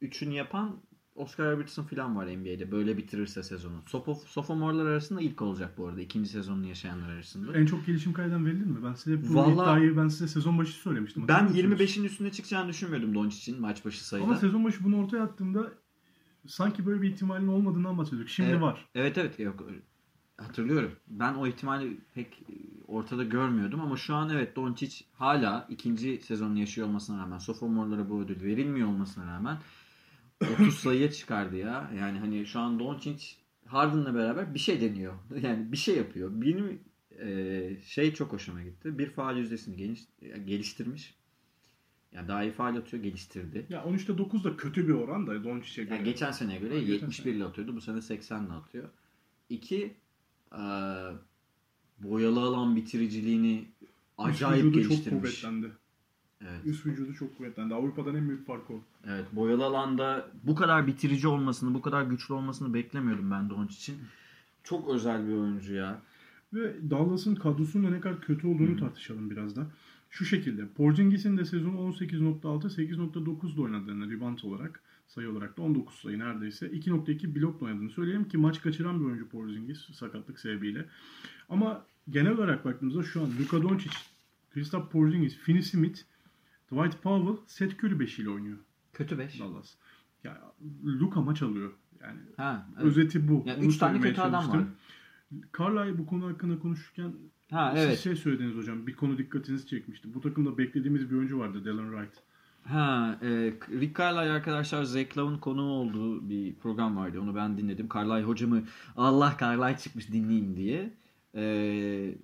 üçünü yapan Oscar Robertson falan var NBA'de. Böyle bitirirse sezonu. Sophom- Sophomore'lar arasında ilk olacak bu arada. ikinci sezonunu yaşayanlar arasında. En çok gelişim kaydeden verilir mi? Ben size bu Vallahi- iddiayı ben size sezon başı söylemiştim. Ben Hatırlıyor musunuz? 25'in üstüne çıkacağını düşünmüyordum Doncic'in maç başı sayıda. Ama sezon başı bunu ortaya attığımda sanki böyle bir ihtimalin olmadığından bahsediyorduk. Şimdi Evet. var. Evet evet yok hatırlıyorum. Ben o ihtimali pek ortada görmüyordum ama şu an evet Doncic hala ikinci sezonunu yaşıyor olmasına rağmen sophomore'lara bu ödül verilmiyor olmasına rağmen 30 sayıya çıkardı ya. Yani hani şu an Doncic Harden'la beraber bir şey deniyor. [laughs] Yani bir şey yapıyor. Benim e, şey çok hoşuma gitti. Bir faal yüzdesini geliş, geliştirmiş. Yani daha iyi faal atıyor, geliştirdi. Ya 13'te 9 da kötü bir oran da Doncic'e göre. Yani geçen seneye göre Geçen 71 ile atıyordu. Bu sene 80 ile atıyor. İki, e, boyalı alan bitiriciliğini acayip vücudu çok geliştirmiş. kuvvetlendi. Evet, Üst vücudu çok kuvvetlendi. Avrupa'dan en büyük fark o. evet. Boyalı alanda bu kadar bitirici olmasını, bu kadar güçlü olmasını beklemiyordum ben Doncic'in. Çok özel bir oyuncu ya. Ve Dallas'ın kadrosunun da ne kadar kötü olduğunu tartışalım biraz da. Şu şekilde. Porzingis'in de sezonu 18.6, 8.9'da oynadığını rebound olarak, sayı olarak da 19 sayı neredeyse. 2.2 blokla oynadığını söyleyelim ki maç kaçıran bir oyuncu Porzingis sakatlık sebebiyle. Ama genel olarak baktığımızda şu an Luka Doncic, Kristaps Porzingis, Finney Smith, Dwight Powell, Seth Curry beşiyle oynuyor Kötü 5. Dallas. Ya Luka maç alıyor. Yani Ha, evet. özeti bu. Yani Onu üç tane kötü adam çalıştım. Carlisle bu konu hakkında konuşurken ha siz evet. şey söylediniz hocam. Bir konu dikkatinizi çekmişti. Bu takımda beklediğimiz bir oyuncu vardı. Dylan Wright. Ha, e, Rick Carlisle arkadaşlar Zach Love'ın konuğu olduğu bir program vardı. Onu ben dinledim. Carlisle hocamı Allah Carlisle çıkmış dinleyin diye. E,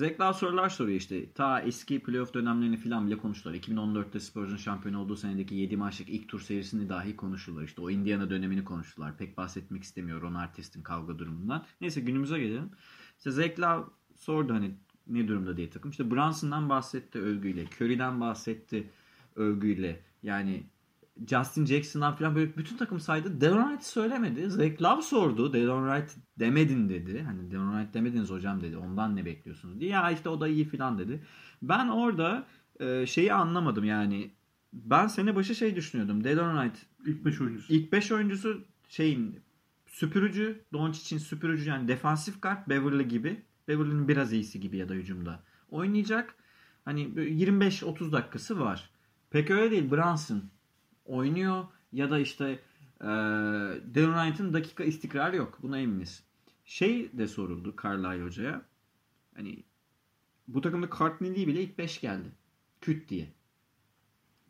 Love sorular soruyor işte. Ta eski playoff dönemlerini falan bile konuştular. 2014'te Spurs'un şampiyon olduğu senedeki 7 maçlık ilk tur serisini dahi konuştular. İşte o Indiana dönemini konuştular. Pek bahsetmek istemiyor Ron Artest'in kavga durumundan. Neyse günümüze gelelim. İşte Love sordu hani ne durumda diye takım. İşte Brunson'dan bahsetti övgüyle. Curry'den bahsetti övgüyle. Yani Justin Jackson'dan falan böyle bütün takım saydı. Delon Wright söylemedi. Zach Love sordu. Delon Wright demedin dedi. Hani Delon Wright demediniz hocam dedi. Ondan ne bekliyorsunuz diye. Ya işte o da iyi falan dedi. Ben orada e, şeyi anlamadım yani. Ben sene başı şey düşünüyordum. Delon Wright İlk 5 oyuncusu. ilk 5 oyuncusu şeyin süpürücü. Doncic'in süpürücü yani defansif kart Beverly gibi. Beverly'nin biraz iyisi gibi ya da hücumda. Oynayacak. Hani böyle 25-30 dakikası var. Pek öyle değil. Brunson oynuyor ya da işte e, Dylan Wright'ın dakika istikrarı yok. Buna eminiz. Şey de soruldu Carlisle hocaya. Hani bu takımda Courtney Lee bile ilk 5 geldi. Küt diye.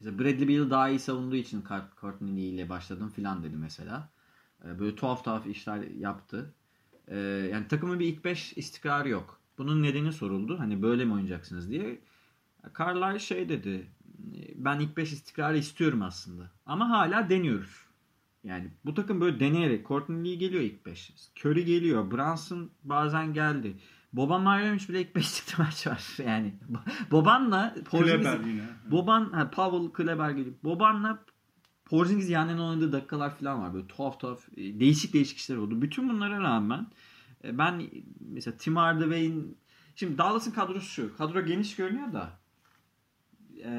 İşte Bradley Beal daha iyi savunduğu için Courtney ile başladım filan dedi mesela. Ee, Böyle tuhaf tuhaf işler yaptı. Ee, Yani takımın bir ilk 5 istikrarı yok. Bunun nedeni soruldu. Hani böyle mi oynayacaksınız diye. Carlisle şey dedi. Ben ilk 5 istikrarı istiyorum aslında. Ama hala deniyoruz. Yani bu takım böyle deneyerek Courtney Lee geliyor ilk 5. Curry geliyor. Brunson bazen geldi. Boban Marjanovic bile ilk 5'likte maç var. [laughs] Yani Boban'la Porzingis. Boban, ha, Powell, Kleber gelip Boban'la Porzingis yan yana oynadığı dakikalar falan var. Böyle tuhaf tuhaf e, değişik değişik işler oldu. Bütün bunlara rağmen e, ben mesela Tim Hardaway'in şimdi Dallas'ın kadrosu şu. Kadro geniş görünüyor da e,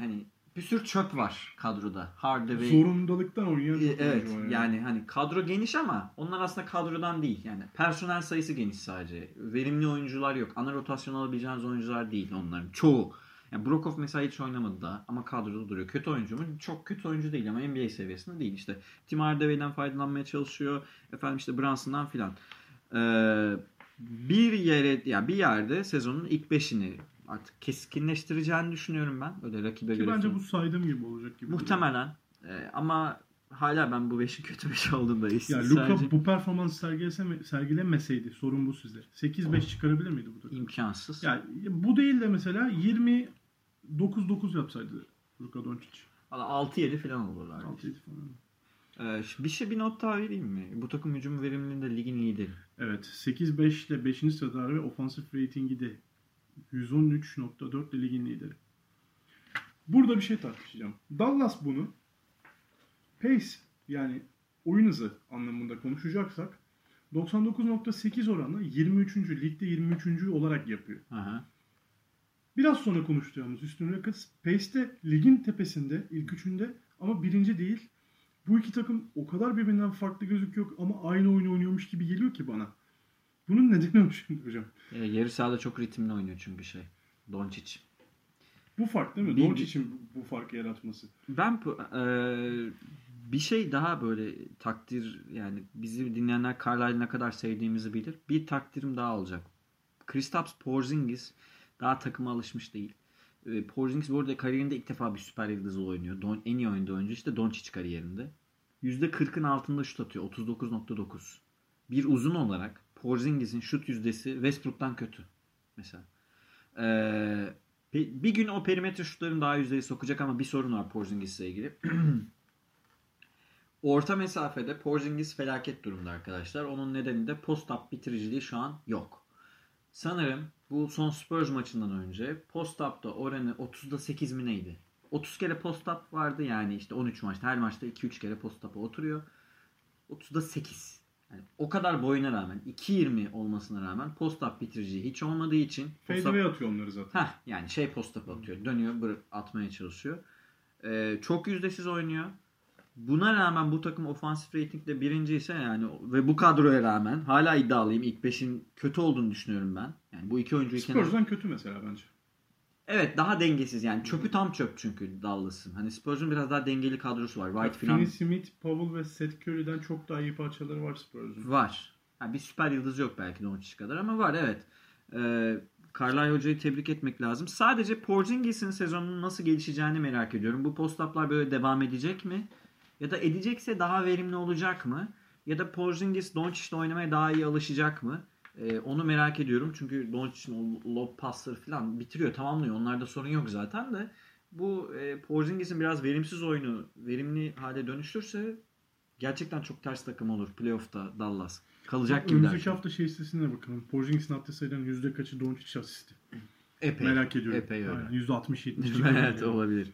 hani bir sürü çöp var kadroda. Hardaway Zorundalıktan oynayan e, Evet var yani hani kadro geniş ama onlar aslında kadrodan değil. Yani personel sayısı geniş sadece. Verimli oyuncular yok. Ana rotasyon alabileceğiniz oyuncular değil onların. Çoğu. Yani Brokov mesela hiç oynamadı daha ama kadroda duruyor. Kötü oyuncu mu? Çok kötü oyuncu değil ama NBA seviyesinde değil. İşte Tim Hardaway'den faydalanmaya çalışıyor. Efendim işte Brunson'dan filan. Ee, bir yere ya bir yerde sezonun ilk beşini artık keskinleştireceğini düşünüyorum ben. Böyle rakibe Ki göre. bence bu saydığım gibi olacak gibi. Muhtemelen. Ee, ama hala ben bu 5'in kötü 5 olduğunu da Ya sadece Luka bu performans sergilemeseydi sorun bu sizde. 8-5 çıkarabilir miydi bu takım? imkansız. Yani bu değil de mesela 29-9 yapsaydı Luka Doncic. Valla 6-7 falan olurlar. 6-7 falan. Ee, bir şey bir not daha vereyim mi? Bu takım hücum verimliliğinde ligin lideri. Evet 8-5 ile 5. sırada ve ofansif ratingi de 113.4 ile ligin lideri. Burada bir şey tartışacağım. Dallas bunu pace yani oyun hızı anlamında konuşacaksak 99.8 oranla 23. ligde 23. olarak yapıyor. Aha. Biraz sonra konuşacağımız üstün rakıt Pace'de ligin tepesinde ilk üçünde ama birinci değil. Bu iki takım o kadar birbirinden farklı gözüküyor ama aynı oyunu oynuyormuş gibi geliyor ki bana. Bunun nedeni o şimdi hocam. Ee, yarı sahada çok ritimli oynuyor çünkü şey. Doncic. Bu fark değil mi? Bir- Doncic'in bu farkı yaratması. Ben eee, bir şey daha böyle takdir yani bizi dinleyenler Carlisle'ı ne kadar sevdiğimizi bilir. Bir takdirim daha olacak. Kristaps Porzingis daha takıma alışmış değil. Ee, Porzingis bu arada kariyerinde ilk defa bir süper yıldızı oynuyor. Don, en iyi oynadığı oyuncu işte Doncic kariyerinde. %40'ın altında şut atıyor. 39.9. Bir uzun olarak Porzingis'in şut yüzdesi Westbrook'tan kötü. Mesela. Ee, bir gün o perimetre şutların daha yüzdeyi sokacak ama bir sorun var Porzingis'le ilgili. [clears throat] Orta mesafede Porzingis felaket durumda arkadaşlar. Onun nedeni de post-up bitiriciliği şu an yok. Sanırım bu son Spurs maçından önce post-up'ta oranı 30'da 8 mi neydi? 30 kere post-up vardı yani işte 13 maçta. Her maçta 2-3 kere post-up'a oturuyor. 30'da 8. Yani o kadar boyuna rağmen 2.20 olmasına rağmen post-up bitiriciliği hiç olmadığı için Fadeaway atıyor onları zaten. Heh, yani şey post-up atıyor. Dönüyor bırak, atmaya çalışıyor. Ee, çok yüzdesiz oynuyor. Buna rağmen bu takım ofansif ratingle birinci ise yani ve bu kadroya rağmen hala iddialıyım. İlk 5'in kötü olduğunu düşünüyorum ben. Yani bu iki kenar... Spurs'dan kötü mesela bence. Evet daha dengesiz yani. Çöpü tam çöp çünkü Dallas'ın. Hani Spurs'un biraz daha dengeli kadrosu var. White falan Finney Smith, Powell ve Seth Curry'den çok daha iyi parçaları var Spurs'un. Var. Ha, bir süper yıldız yok belki Doncic kadar ama var evet. Ee, Carlisle Hoca'yı tebrik etmek lazım. Sadece Porzingis'in sezonunun nasıl gelişeceğini merak ediyorum. Bu post-up'lar böyle devam edecek mi? Ya da edecekse daha verimli olacak mı? Ya da Porzingis Doncic'le oynamaya daha iyi alışacak mı? Ee, onu merak ediyorum. Çünkü Doncic'in o lob pasları falan bitiriyor, tamamlıyor. Onlarda sorun yok zaten de. Bu e, Porzingis'in biraz verimsiz oyunu verimli hale dönüşürse gerçekten çok ters takım olur playoff'ta Dallas. Kalacak gibi Önümüzdeki hafta şey listesine bakalım. Porzingis'in attığı sayıdan yüzde kaçı Doncic asisti. Epey. Merak ediyorum. Epey öyle. Yüzde 60-70 [laughs] evet olabilir.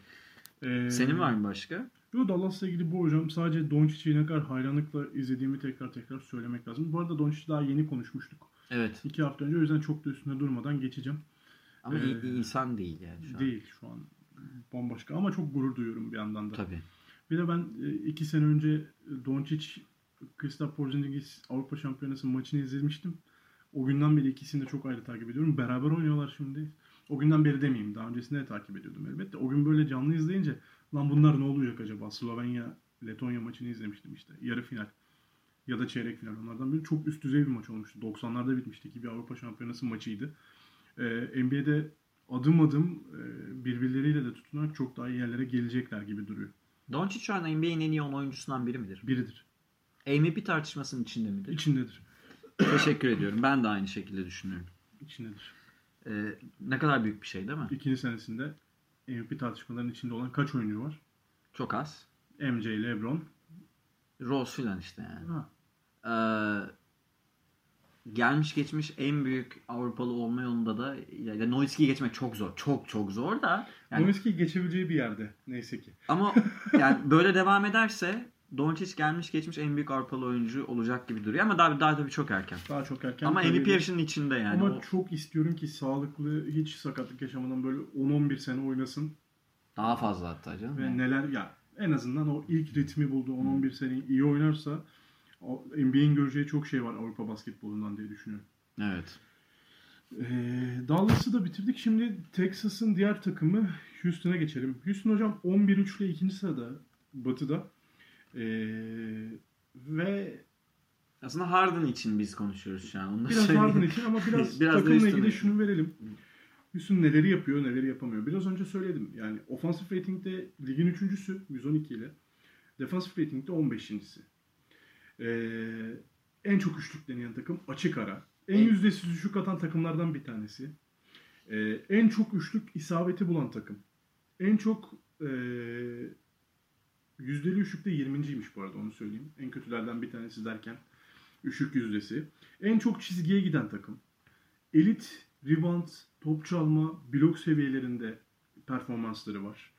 Ee, Senin var mı başka? Yo Dallas'la ilgili bu hocam sadece Doncic'i ne kadar hayranlıkla izlediğimi tekrar tekrar söylemek lazım. Bu arada Doncic daha yeni konuşmuştuk. Evet. İki hafta önce o yüzden çok da üstünde durmadan geçeceğim. Ama Ee, insan değil yani şu an. Değil şu an bambaşka ama çok gurur duyuyorum bir yandan da. Tabii. Bir de ben e, iki sene önce Doncic, Kristaps Porzingis Avrupa Şampiyonası maçını izlemiştim. O günden beri ikisini de çok ayrı takip ediyorum. Beraber oynuyorlar şimdi. O günden beri demeyeyim. Daha öncesinde de takip ediyordum elbette. O gün böyle canlı izleyince lan bunlar ne olacak acaba? Slovenya Letonya maçını izlemiştim işte. Yarı final. Ya da çeyrek final onlardan biri. Çok üst düzey bir maç olmuştu. 90'larda bitmişti ki bir Avrupa Şampiyonası maçıydı. Ee, NBA'de adım adım e, birbirleriyle de tutunarak çok daha iyi yerlere gelecekler gibi duruyor. Doncic şu an NBA'in en iyi 10 oyuncusundan biri midir? Biridir. MVP tartışmasının içinde midir? İçindedir. Teşekkür ediyorum. Ben de aynı şekilde düşünüyorum. İçindedir. Ee, ne kadar büyük bir şey değil mi? İkinci senesinde MVP tartışmalarının içinde olan kaç oyuncu var? Çok az. MJ, LeBron. Rose filan işte yani. Ha. Ee, gelmiş geçmiş en büyük Avrupalı olma yolunda da yani Nowitzki'yi geçmek çok zor. Çok çok zor da. Yani, Nowitzki geçebileceği bir yerde neyse ki. ama [laughs] yani böyle devam ederse Doncic gelmiş geçmiş en büyük Avrupalı oyuncu olacak gibi duruyor ama daha daha tabii çok erken. Daha çok erken. ama. MVP yarışının içinde yani. Ama O çok istiyorum ki sağlıklı, hiç sakatlık yaşamadan böyle 10-11 sene oynasın. daha fazla hatta canım. Ve Yani. neler ya en azından o ilk ritmi buldu 10-11 seneyi iyi oynarsa NBA'in göreceği çok şey var Avrupa basketbolundan diye düşünüyorum. Evet. Ee, Dallas'ı da bitirdik. Şimdi Texas'ın diğer takımı Houston'a geçelim. Houston hocam 11-3 ile ikinci sırada Batı'da. Ee, ve Aslında Harden için biz konuşuyoruz şu an. Onu biraz söyleyeyim. Harden için ama biraz, [laughs] Biraz takımla ilgili şunu verelim. Houston neleri yapıyor, neleri yapamıyor. Biraz önce söyledim. Yani offensive rating'de ligin üçüncüsü 112 ile. Defensive rating'de 15.si. Ee, en çok üçlük deneyen takım açık ara. En yüzdesiz üçlük atan takımlardan bir tanesi. Ee, en çok üçlük isabeti bulan takım. En çok ee, yüzdeli üçlükte 20.ymiş bu arada onu söyleyeyim. En kötülerden bir tanesi derken üçlük yüzdesi. En çok çizgiye giden takım. Elit, rebound, top çalma, blok seviyelerinde performansları var.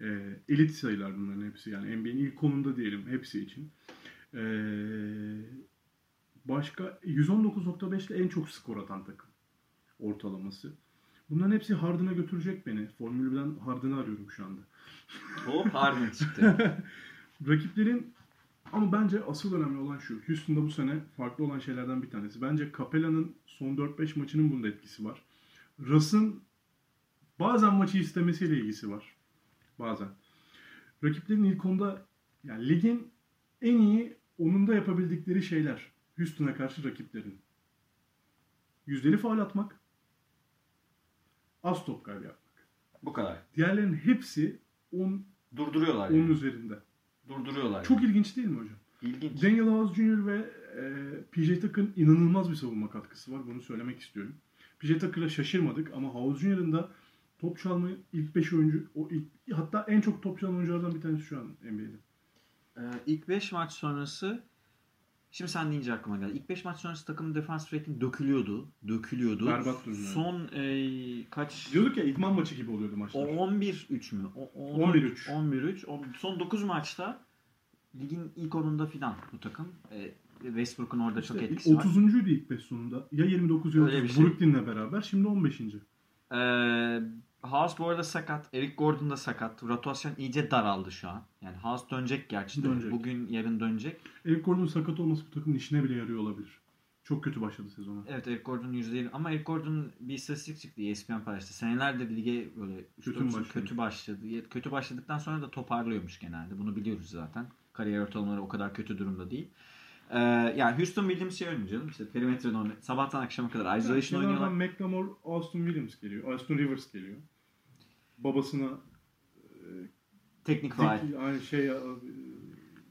Ee, elit sayılar bunların hepsi. Yani NBA'nin ilk konumda diyelim hepsi için. Ee, başka 119.5 ile en çok skor atan takım ortalaması. Bunların hepsi Harden'a götürecek beni. Formülden Harden'ı arıyorum şu anda. Hop Harden çıktı. [laughs] Rakiplerin ama bence asıl önemli olan şu. Houston'da bu sene farklı olan şeylerden bir tanesi. Bence Capella'nın son 4-5 maçının bunda etkisi var. Russ'ın bazen maçı istemesiyle ilgisi var. Bazen. Rakiplerin ilk onda yani ligin en iyi onunda yapabildikleri şeyler. Houston'a karşı rakiplerin. Yüzdeli faul atmak. Az top kaybı yapmak. Bu kadar. Diğerlerinin hepsi 10 Durduruyorlar 10 yani. üzerinde. Durduruyorlar. Çok ilginç değil mi hocam? ilginç. Daniel House Jr. ve e, PJ Tucker'ın inanılmaz bir savunma katkısı var. Bunu söylemek istiyorum. PJ Tucker'a şaşırmadık ama House Jr.'ın da top çalma ilk 5 oyuncu, o ilk, hatta en çok top çalan oyunculardan bir tanesi şu an NBA'de. Ee, ilk 5 maç sonrası Şimdi sen deyince aklıma geldi. İlk 5 maç sonrası takımın defans rating dökülüyordu. Dökülüyordu. Berbat durumda. Son e, kaç? Diyorduk ya idman maçı gibi oluyordu O maçlar. 11-3 mü? O, o- 11-3. 11-3. O- Son 9 maçta ligin ilk 10'unda filan bu takım. E, Westbrook'un orada çok İşte etkisi var. 30'uncuydu ilk 5 sonunda. Ya 29 ya Öyle 30. bir şey. Brooklyn'le beraber. Şimdi 15. Ee, House bu arada sakat. Eric Gordon da sakat. Rotasyon iyice daraldı şu an. Yani House dönecek gerçi. Dönecek. Bugün yarın dönecek. Eric Gordon'un sakat olması bu takımın işine bile yarıyor olabilir. Çok kötü başladı sezona. Evet Eric Gordon %20 ama Eric Gordon bir istatistik çıktı ESPN paylaştı. Senelerdir lige böyle Kötü kötü, başladı. kötü başladı. Kötü başladıktan sonra da toparlıyormuş genelde. Bunu biliyoruz zaten. Kariyer ortalamaları o kadar kötü durumda değil. Ee, yani Houston bildiğimiz şey oynuyor canım. İşte perimetre oynuyor. Sabahtan akşama kadar isolation oynuyorlar. Kenardan McLemore, Austin Williams geliyor. Austin Rivers geliyor. Babasına Teknik faal. aynı şey e,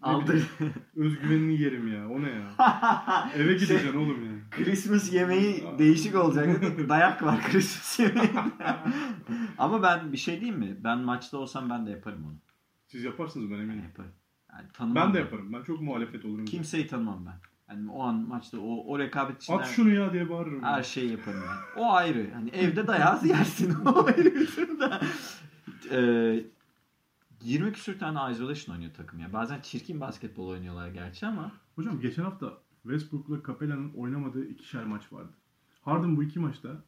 Aldı. [laughs] özgüvenini yerim ya. O ne ya? [laughs] Eve Şey- gideceksin oğlum ya. Christmas yemeği değişik olacak. [laughs] Dayak var Christmas yemeğinde. Ama ben bir şey diyeyim mi? Ben maçta olsam ben de yaparım onu. Siz yaparsınız ben Ben eminim. yaparım. Yani tanımam Ben de yaparım. Ben çok muhalefet olurum. Kimseyi tanımam ben. Yani o an maçta o, o rekabet içinde At şunu ya diye bağırırım. her şeyi yaparım yani. O ayrı. Hani evde dayağı [laughs] yersin. O ayrı bir durum da. Ee, 20 küsür tane isolation oynuyor takım ya. Bazen çirkin basketbol oynuyorlar gerçi ama Hocam geçen hafta Westbrook'la Capella'nın oynamadığı ikişer maç vardı. Harden bu iki maçta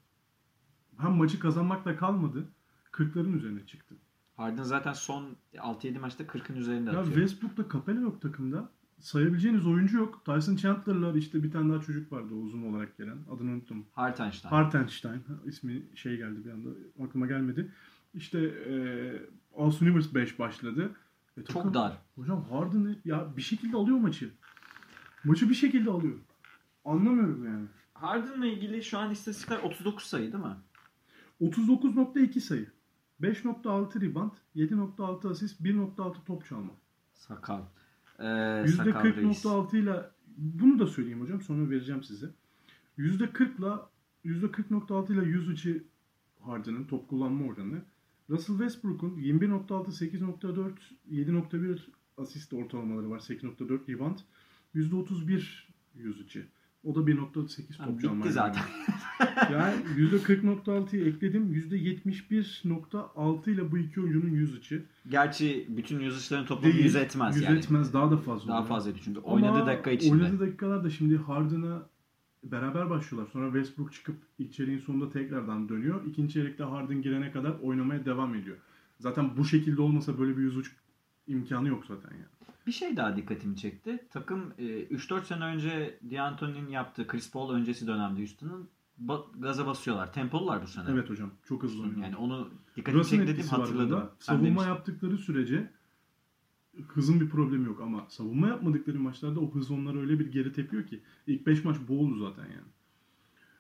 hem maçı kazanmakla kalmadı 40'ların üzerine çıktı. Harden zaten son 6-7 maçta 40'ın üzerinde Ya atıyor. Westbrook'la Capella yok takımda. Sayabileceğiniz oyuncu yok. Tyson Chandler'lar işte bir tane daha çocuk vardı uzun olarak gelen. Adını unuttum. Hartenstein. Hartenstein. Ha, ismi şey geldi bir anda aklıma gelmedi. İşte e, Austin Rivers 5 başladı. E, takım- Çok dar. Hocam Harden ya bir şekilde alıyor maçı. Maçı bir şekilde alıyor. Anlamıyorum yani. Harden'la ilgili şu an istatistikler 39 sayı değil mi? 39.2 sayı. 5.6 rebound, 7.6 asist, 1.6 top çalma. Sakal. Ee, sakal reis. %40.6 ile bunu da söyleyeyim hocam sonra vereceğim size. %40 ile %40.6 ile 100 içi Harden'ın top kullanma oranı. Russell Westbrook'un 21.6, 8.4, 7.1 asist ortalamaları var. 8.4 rebound. %31 yüz içi. O da 1.8 Ha, top çalma. bitti zaten. [laughs] Yani %40.6'yı ekledim. %71.6 ile bu iki oyuncunun yüz içi. Gerçi bütün yüzüşlerin toplamı Değil. yüz etmez Yüz yani. etmez. Daha da fazla. Daha olur. fazlaydı çünkü. Ama Oynadığı dakika içinde. Oynadığı dakikalar da şimdi Harden'a beraber başlıyorlar. Sonra Westbrook çıkıp ilk çeyreğin sonunda tekrardan dönüyor. İkinci çeyrekte Harden girene kadar oynamaya devam ediyor. Zaten bu şekilde olmasa böyle bir yüzüç imkanı yok zaten yani. Bir şey daha dikkatimi çekti. Takım e, 3-4 sene önce D'Antoni'nin yaptığı Chris Paul öncesi dönemde Houston'ın ba- gaza basıyorlar. Tempolular bu sene. Evet hocam. Çok hızlı oynuyor. Yani onu dikkatimi çekti var hatırladım. Savunma demiştin. yaptıkları sürece hızın bir problemi yok ama savunma yapmadıkları maçlarda o hız onları öyle bir geri tepiyor ki ilk 5 maç bu oldu zaten yani.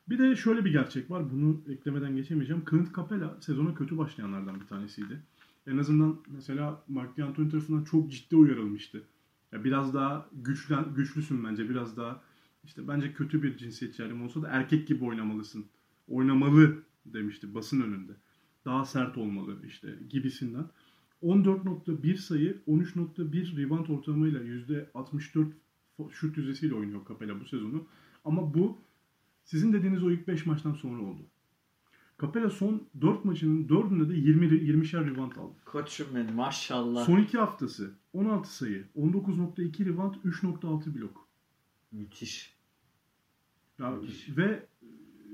Bir de şöyle bir gerçek var. Bunu eklemeden geçemeyeceğim. Clint Capella sezona kötü başlayanlardan bir tanesiydi. En azından mesela Mark D'Antoni tarafından çok ciddi uyarılmıştı. Ya biraz daha güçlen, güçlüsün bence. Biraz daha işte bence kötü bir cinsiyetçi ayrımı olsa da erkek gibi oynamalısın. Oynamalı demişti basın önünde. Daha sert olmalı işte gibisinden. 14.1 sayı, 13.1 rebound ortalamayla %64 fo- şut yüzdesiyle oynuyor Capella bu sezonu. Ama bu sizin dediğiniz o ilk 5 maçtan sonra oldu. Capella son 4 maçının 4'ünde de 20 20'şer rebound aldı. Koçum benim maşallah. Son 2 haftası 16 sayı, 19.2 rebound, 3.6 blok. Müthiş. Ya, Müthiş. ve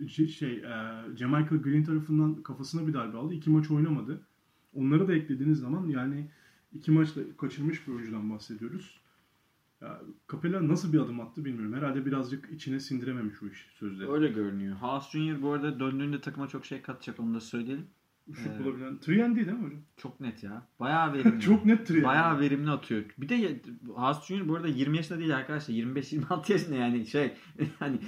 şey, şey e, Jamichael Green tarafından kafasına bir darbe aldı. İki maç oynamadı. Onları da eklediğiniz zaman yani iki maçta kaçırmış bir oyuncudan bahsediyoruz. Ya, Capella nasıl bir adım attı bilmiyorum. Herhalde birazcık içine sindirememiş o iş sözleri. Öyle görünüyor. House Junior bu arada döndüğünde takıma çok şey katacak onu da söyleyelim. Şut Evet. bulabilen. Trian değil mi hocam? Çok net ya. Bayağı verimli. [laughs] Çok net Trian. Bayağı verimli atıyor. Bir de House Junior bu arada 20 yaşında değil arkadaşlar. 25-26 yaşında yani şey [laughs] hani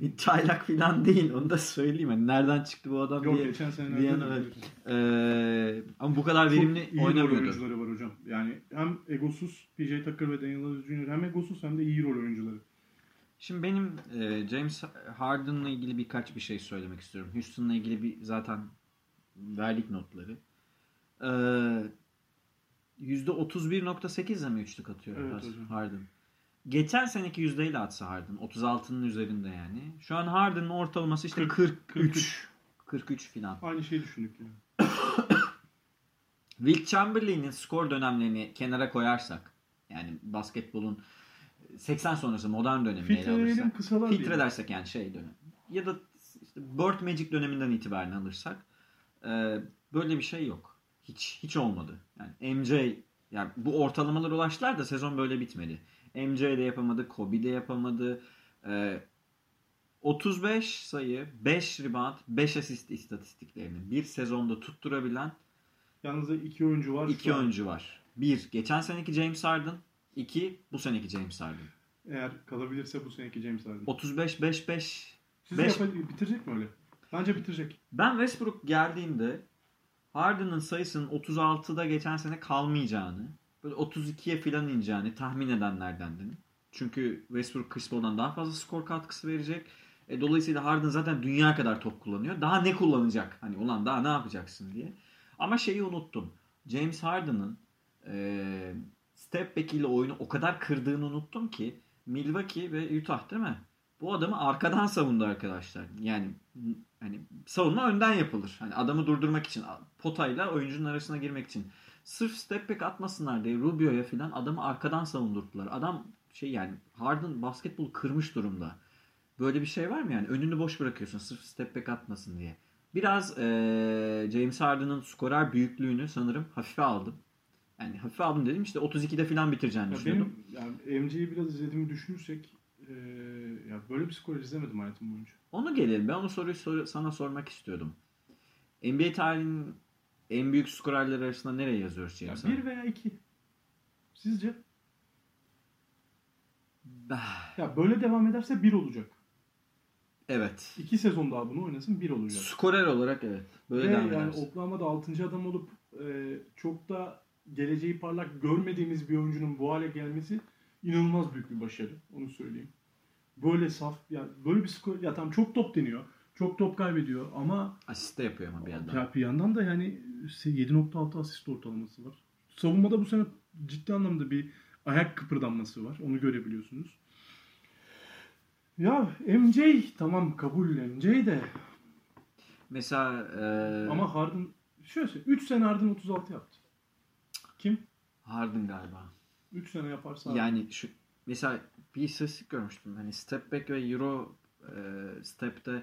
[laughs] çaylak falan değil. Onu da söyleyeyim. Hani nereden çıktı bu adam Yok diye. geçen sene evet. Ee, ama bu kadar verimli Çok iyi rol oyuncuları var hocam. Yani hem egosuz PJ Tucker ve Daniel House Jr. hem egosuz hem de iyi rol oyuncuları. Şimdi benim e, James Harden'la ilgili birkaç bir şey söylemek istiyorum. Houston'la ilgili bir zaten verdik notları. Ee, %31.8 ile mi üçlük atıyor Evet biraz hocam. Geçen seneki yüzdeyle atsa Harden. 36'nın üzerinde yani. Şu an Harden'ın ortalaması işte 40, 43. 43 falan. Aynı şeyi düşündük yani. [coughs] Will Chamberlain'in skor dönemlerini kenara koyarsak yani basketbolun 80 sonrası modern dönemini ele alırsak filtre dersek yani şey dönem ya da işte Bird Magic döneminden itibaren alırsak e, böyle bir şey yok. Hiç hiç olmadı. Yani MJ yani bu ortalamalar ulaştılar da sezon böyle bitmedi. MJ de yapamadı, Kobe de yapamadı. E, 35 sayı, 5 rebound, 5 asist istatistiklerini bir sezonda tutturabilen Yalnız iki oyuncu var. İki an. oyuncu var. Bir, geçen seneki James Harden. İki, bu seneki James Harden. Eğer kalabilirse bu seneki James Harden. 35-5-5. Sizce beş- yapa- bitirecek mi öyle? Bence bitirecek. Ben Westbrook geldiğinde Harden'ın sayısının 36'da geçen sene kalmayacağını, böyle 32'ye falan ineceğini tahmin edenlerdendim. Çünkü Westbrook Chris Paul'dan daha fazla skor katkısı verecek. E, dolayısıyla Harden zaten dünya kadar top kullanıyor. Daha ne kullanacak? Hani ulan daha ne yapacaksın diye. Ama şeyi unuttum. James Harden'ın e, step back ile oyunu o kadar kırdığını unuttum ki Milwaukee ve Utah değil mi? Bu adamı arkadan savundu arkadaşlar. Yani hani savunma önden yapılır. Hani adamı durdurmak için potayla oyuncunun arasına girmek için. Sırf step back atmasınlar diye Rubio'ya falan adamı arkadan savundurdular. Adam şey yani Harden basketbolu kırmış durumda. Böyle bir şey var mı yani? Önünü boş bırakıyorsun sırf step back atmasın diye. Biraz eee, James Harden'ın skorer büyüklüğünü sanırım hafife aldım. Yani hafife aldım dedim işte 32'de falan bitireceğini Ya düşünüyordum. benim yani MC'yi biraz izlediğimi düşünürsek e, ya böyle bir skor izlemedim hayatım boyunca. Onu gelelim. Ben o soruyu sor- sana sormak istiyordum. NBA tarihinin en büyük skorerler arasında nereye yazıyoruz Ya James bir Harden? veya iki. Sizce? Ya böyle devam ederse bir olacak. Evet. İki sezon daha bunu oynasın bir olacak. Skorer olarak evet. Böyle Ve devam yani edersin. Oklahoma'da 6. adam olup e, çok da geleceği parlak görmediğimiz bir oyuncunun bu hale gelmesi inanılmaz büyük bir başarı. Onu söyleyeyim. Böyle saf, ya böyle bir skor, ya tam çok top deniyor. Çok top kaybediyor ama Asist de yapıyor ama bir yandan. ya bir yandan da yani 7.6 asist ortalaması var. Savunmada bu sene ciddi anlamda bir ayak kıpırdanması var. Onu görebiliyorsunuz. Ya MJ tamam kabul MJ de Mesela e, ama Harden şöyle söyleyeyim, 3 sene Harden 36 yaptı. Kim? Harden galiba. 3 sene yaparsa Yani şu mesela bir istatistik görmüştüm. Hani step back ve euro e, step'te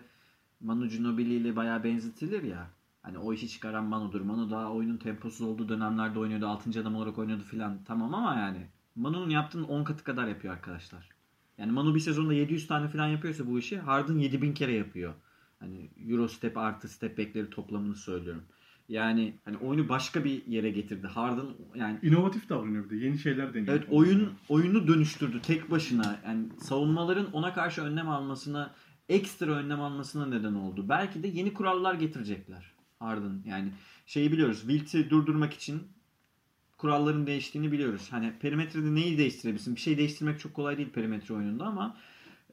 Manu Ginobili ile bayağı benzetilir ya. Hani o işi çıkaran Manu'dur. Manu daha oyunun temposuz olduğu dönemlerde oynuyordu. 6. adam olarak oynuyordu filan. Tamam ama yani Manu'nun yaptığının 10 katı kadar yapıyor arkadaşlar. Yani Manu bir sezonda 700 tane filan yapıyorsa bu işi Harden 7000 kere yapıyor. Hani Euro step artı step back'leri toplamını söylüyorum. Yani hani oyunu başka bir yere getirdi. Harden yani inovatif davranıyor bir de. Yeni şeyler deniyor. Evet oyun oyunu dönüştürdü tek başına. Yani savunmaların ona karşı önlem almasına, ekstra önlem almasına neden oldu. Belki de yeni kurallar getirecekler. Harden yani şeyi biliyoruz. Wilt'i durdurmak için kuralların değiştiğini biliyoruz. Hani perimetrede neyi değiştirebilirsin? Bir şey değiştirmek çok kolay değil perimetre oyununda ama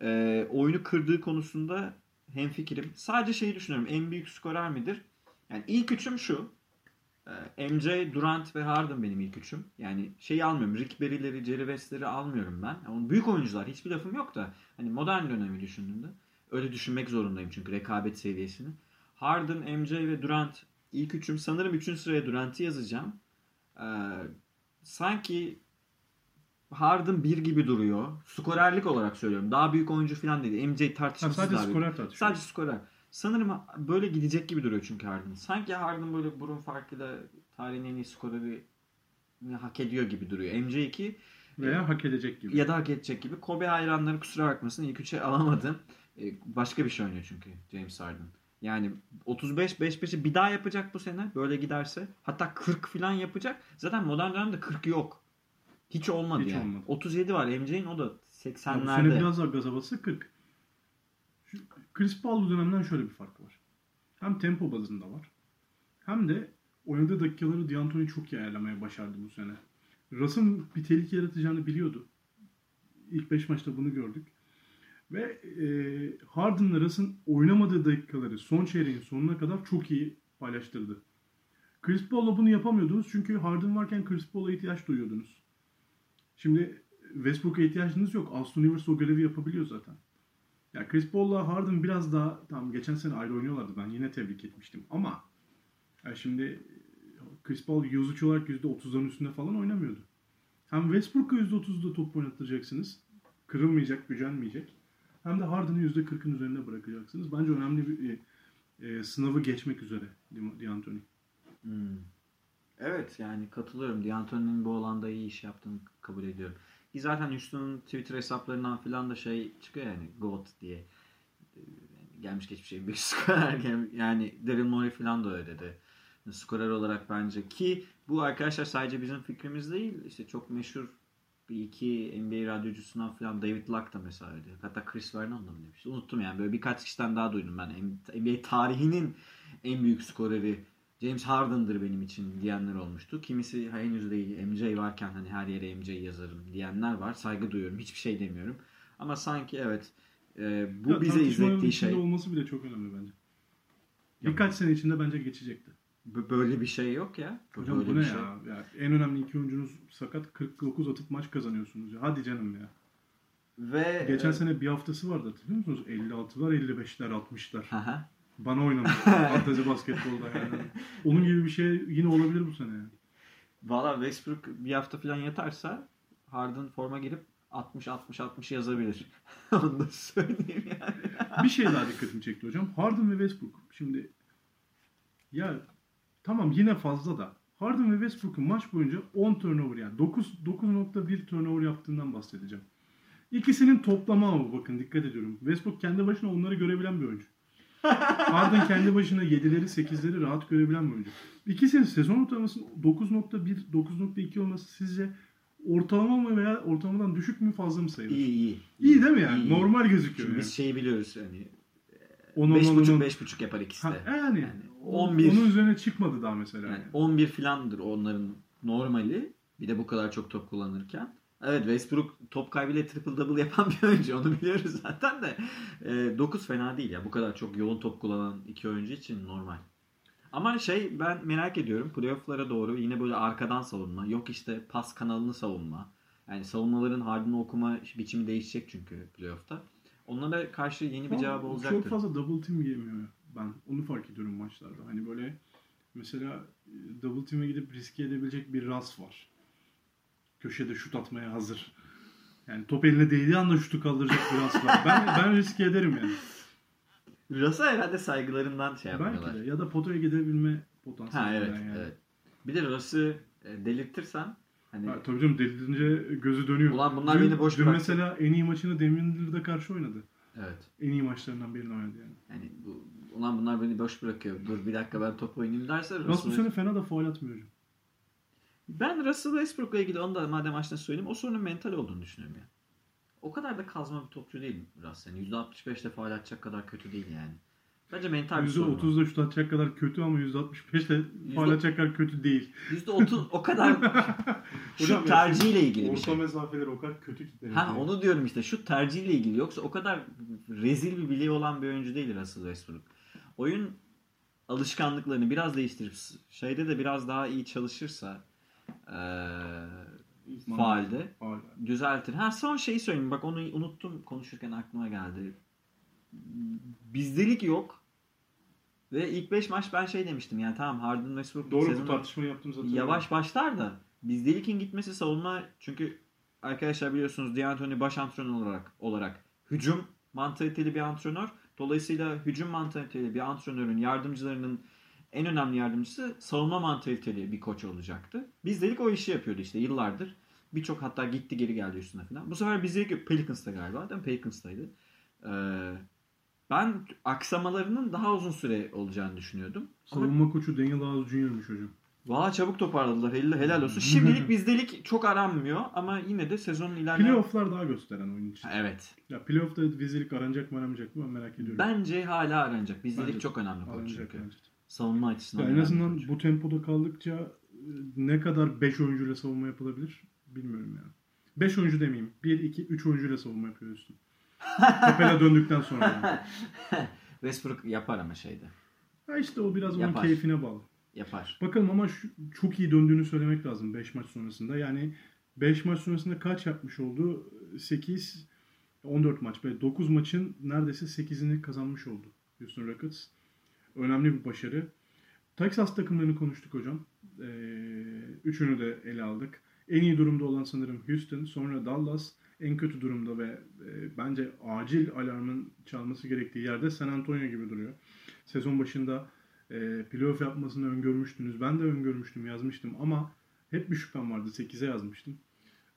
e, oyunu kırdığı konusunda hemfikirim. Sadece şeyi düşünüyorum. En büyük skorer midir? Yani ilk üçüm şu. Ee, MJ, Durant ve Harden benim ilk üçüm. Yani şeyi almıyorum. Rick Barry'leri, Jerry West'leri almıyorum ben. Yani büyük oyuncular. Hiçbir lafım yok da. Hani modern dönemi düşündüğümde. Öyle düşünmek zorundayım çünkü rekabet seviyesini. Harden, MJ ve Durant ilk üçüm. Sanırım üçüncü sıraya Durant'ı yazacağım. Ee, sanki Harden bir gibi duruyor. Skorerlik olarak söylüyorum. Daha büyük oyuncu falan değil. MJ Ha, tartışmasız sadece daha skorer tartışıyor. Sadece skorer. Sanırım böyle gidecek gibi duruyor çünkü Harden. Sanki Harden böyle burun farkıyla tarihin en iyi skoreri hak ediyor gibi duruyor. MJ2 Veya hak edecek gibi. ya da hak edecek gibi. Kobe hayranları kusura bakmasın ilk üçe alamadım. E, Başka bir şey oynuyor çünkü James Harden. Yani 35 5-5'i bir daha yapacak bu sene böyle giderse. Hatta 40 falan yapacak. Zaten modern dönemde 40 yok. Hiç olmadı Hiç yani. olmadı. 37 var MJ'in o da Ya bu 80'lerde. sene biraz daha gaz havası 40. Şu Chris Paul dönemden şöyle bir fark var. Hem tempo bazında var. Hem de oynadığı dakikaları D'Antoni çok iyi ayarlamaya başardı bu sene. Russ'ın bir tehlike yaratacağını biliyordu. İlk 5 maçta bunu gördük. Ve e, Harden'la Russ'ın oynamadığı dakikaları son çeyreğin sonuna kadar çok iyi paylaştırdı. Chris Paul'la bunu yapamıyordunuz çünkü Harden varken Chris Paul'a ihtiyaç duyuyordunuz. Şimdi Westbrook'a ihtiyacınız yok. Austin Rivers o görevi yapabiliyor zaten. Ya Chris Paul'la Harden biraz daha tamam geçen sene ayrı oynuyorlardı. Ben yine tebrik etmiştim ama ya şimdi Chris Paul yüzüç olarak %30'ların üstünde falan oynamıyordu. Hem Westbrook'a %30'da top oynatacaksınız. Kırılmayacak, gücenmeyecek. Hem de Harden'ı %40'ın üzerinde bırakacaksınız. Bence önemli bir e, e, sınavı geçmek üzere D'Antoni. Hmm. Evet yani katılıyorum. D'Antoni'nin bu alanda iyi iş yaptığını kabul ediyorum. Ki zaten Houston'un Twitter hesaplarından filan da şey çıkıyor yani GOAT diye. Ee, Gelmiş geçmiş en büyük [laughs] skorer. Yani Daryl Morey filan da öyle dedi. Skorer olarak bence ki bu arkadaşlar sadece bizim fikrimiz değil. İşte çok meşhur bir iki NBA radyocusundan filan David Luck da mesela öyle. Hatta Chris Vernon da mı demişti. Unuttum yani. Böyle birkaç kişiden daha duydum ben. NBA tarihinin en büyük skoreri James Harden'dır benim için diyenler olmuştu. Kimisi henüz değil MJ varken hani her yere MJ yazarım diyenler var. Saygı duyuyorum. Hiçbir şey demiyorum. Ama sanki evet e, bu Ya bize izlettiği şey. olması bile çok önemli bence. Ya- Birkaç sene içinde bence geçecekti. Böyle bir şey yok ya. Hocam Böyle bu ne bir şey. ya? ya? En önemli iki oyuncunuz sakat 49 atıp maç kazanıyorsunuz ya. Hadi canım ya. Ve Geçen e, sene bir haftası vardı hatırlıyor musunuz? 56'lar 55'ler 60'lar. Aha. Bana oynamış. [laughs] Fantazi basketbolda yani. Onun gibi bir şey yine olabilir bu sene yani. Valla Westbrook bir hafta falan yatarsa Harden forma girip 60-60-60 yazabilir. [laughs] Onu da söyleyeyim yani. Bir şey daha dikkatimi çekti hocam. Harden ve Westbrook. Şimdi ya tamam yine fazla da Harden ve Westbrook'un maç boyunca 10 turnover yani 9 9.1 turnover yaptığından bahsedeceğim. İkisinin toplamı ama bakın dikkat ediyorum. Westbrook kendi başına onları görebilen bir oyuncu. [laughs] Harden kendi başına 7'leri 8'leri rahat görebilen bir oyuncu. İkisinin sezon ortalamasının 9.1 9.2 olması sizce ortalama mı veya ortalamadan düşük mü fazla mı sayılır? İyi iyi. İyi değil mi yani? İyi. Normal gözüküyor Şimdi yani. biz şeyi biliyoruz hani 10 10 10 5.5 10. 5.5 yapar ikisi Ha, de. yani, Yani o- 11. Onun üzerine çıkmadı daha mesela. Yani Yani. 11 filandır onların normali. Bir de bu kadar çok top kullanırken. Evet Westbrook top kaybıyla triple double yapan [laughs] bir oyuncu. Onu biliyoruz zaten de. 9 fena değil ya. Bu kadar çok yoğun top kullanan iki oyuncu için normal. Ama şey ben merak ediyorum. Playoff'lara doğru yine böyle arkadan savunma. Yok işte pas kanalını savunma. Yani savunmaların hardını okuma biçimi değişecek çünkü playoff'ta. Onlara karşı yeni bir cevabı olacaktır. Çok fazla double team yemiyor ben. Onu fark ediyorum maçlarda. Hani böyle mesela e, double team'e gidip riske edebilecek bir ras var. Köşede şut atmaya hazır. Yani top eline değdiği anda şutu kaldıracak bir ras var. Ben, ben riske ederim yani. Rasa herhalde saygılarından şey Belki yapmıyorlar. de. Ya da potaya gidebilme Ha potansiyeli. evet, yani. evet. Bir de Russ'ı e, delirtirsen hani Ha, tabii canım delirince gözü dönüyor. Ulan bunlar dün, beni boş Dün bıraktı. mesela en iyi maçını Lillard'a karşı oynadı. evet. En iyi maçlarından birini oynadı yani. Yani bu, ulan bunlar beni boş bırakıyor. Dur bir dakika ben top oynayayım derse Russell- sene fena da faul atmıyor hocam. Ben Russell Westbrook'la ilgili onu da madem baştan söyleyeyim o sorunun mental olduğunu düşünüyorum ya. O kadar da kazma bir topçu değil Russ. Yani %65'te faal atacak kadar kötü değil yani. Bence mental bir sorun var. %30'da şut atacak kadar kötü ama %65'de faul Yüzde- atacak kadar kötü değil. %30 o kadar [laughs] şut tercihiyle ilgili bir Orta şey. mesafeleri o kadar kötü ki. Ha yani. onu diyorum işte şut tercihiyle ilgili yoksa o kadar rezil bir bileği olan bir oyuncu değil Russell Westbrook. Oyun alışkanlıklarını biraz değiştirip şeyde de biraz daha iyi çalışırsa eee faalde Faul. düzeltir. Ha son şeyi söyleyeyim bak onu unuttum konuşurken aklıma geldi. Bizdelik yok. Ve ilk 5 maç ben şey demiştim yani tamam Harden Westbrook Doğru bu tartışmayı yaptım zaten. Yavaş başlar da bizdelik'in gitmesi savunma çünkü arkadaşlar biliyorsunuz D'Antoni baş antrenör olarak olarak hücum mantaliteli bir antrenör. Dolayısıyla hücum mantaliteli bir antrenörün yardımcılarının en önemli yardımcısı savunma mantaliteli bir koç olacaktı. Bizdelik o işi yapıyordu işte yıllardır. Birçok hatta gitti geri geldi üstüne falan. Bu sefer bizdelik Pelicans'ta galiba değil mi? Pelicans'taydı. Ee, ben aksamalarının daha uzun süre olacağını düşünüyordum. Ama Savunma koçu Daniel House Jr.'mış hocam. Valla çabuk toparladılar. Helal, helal olsun. Şimdilik [laughs] bizdelik çok aranmıyor ama yine de sezonun ilerleyen... Playoff'lar daha gösteren oyun için. Evet. Ya playoff'ta vizelik aranacak mı aranmayacak mı ben merak ediyorum. Bence hala aranacak. Bizdelik Bence çok önemli Aranacak çünkü. bence. Savunma açısından en azından bu tempoda kaldıkça e, ne kadar 5 oyuncuyla savunma yapılabilir bilmiyorum yani. 5 oyuncu demeyeyim. 1, 2, 3 oyuncuyla savunma yapıyor üstün. [laughs] Capella döndükten sonra. Yani. [laughs] Westbrook yapar ama şeyde. Ha işte o biraz onun Yapar. keyfine bağlı. Yapar. Bakalım ama şu, çok iyi döndüğünü söylemek lazım 5 maç sonrasında. Yani 5 maç sonrasında kaç yapmış oldu? 8, 14 maç. Böyle 9 maçın neredeyse 8'ini kazanmış oldu Houston Rockets. Önemli bir başarı. Texas takımlarını konuştuk hocam. Ee, üçünü de ele aldık. En iyi durumda olan sanırım Houston, sonra Dallas. En kötü durumda ve e, bence acil alarmın çalması gerektiği yerde San Antonio gibi duruyor. Sezon başında e, playoff yapmasını öngörmüştünüz. Ben de öngörmüştüm, yazmıştım ama hep bir şüphem vardı. 8'e yazmıştım.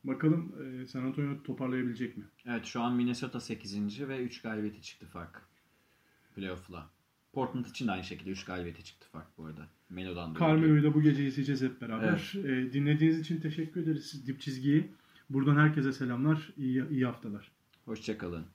Bakalım e, San Antonio toparlayabilecek mi? Evet şu an Minnesota 8. ve 3 galibiyeti çıktı fark. Playoff'la. Portland için de aynı şekilde 3 galibiyeti çıktı fark bu arada. Melo'dan da. Carmelo'yu da bu gece izleyeceğiz hep beraber. E, dinlediğiniz için teşekkür ederiz dip çizgiyi. Buradan herkese selamlar. İyi, iyi haftalar. Hoşçakalın.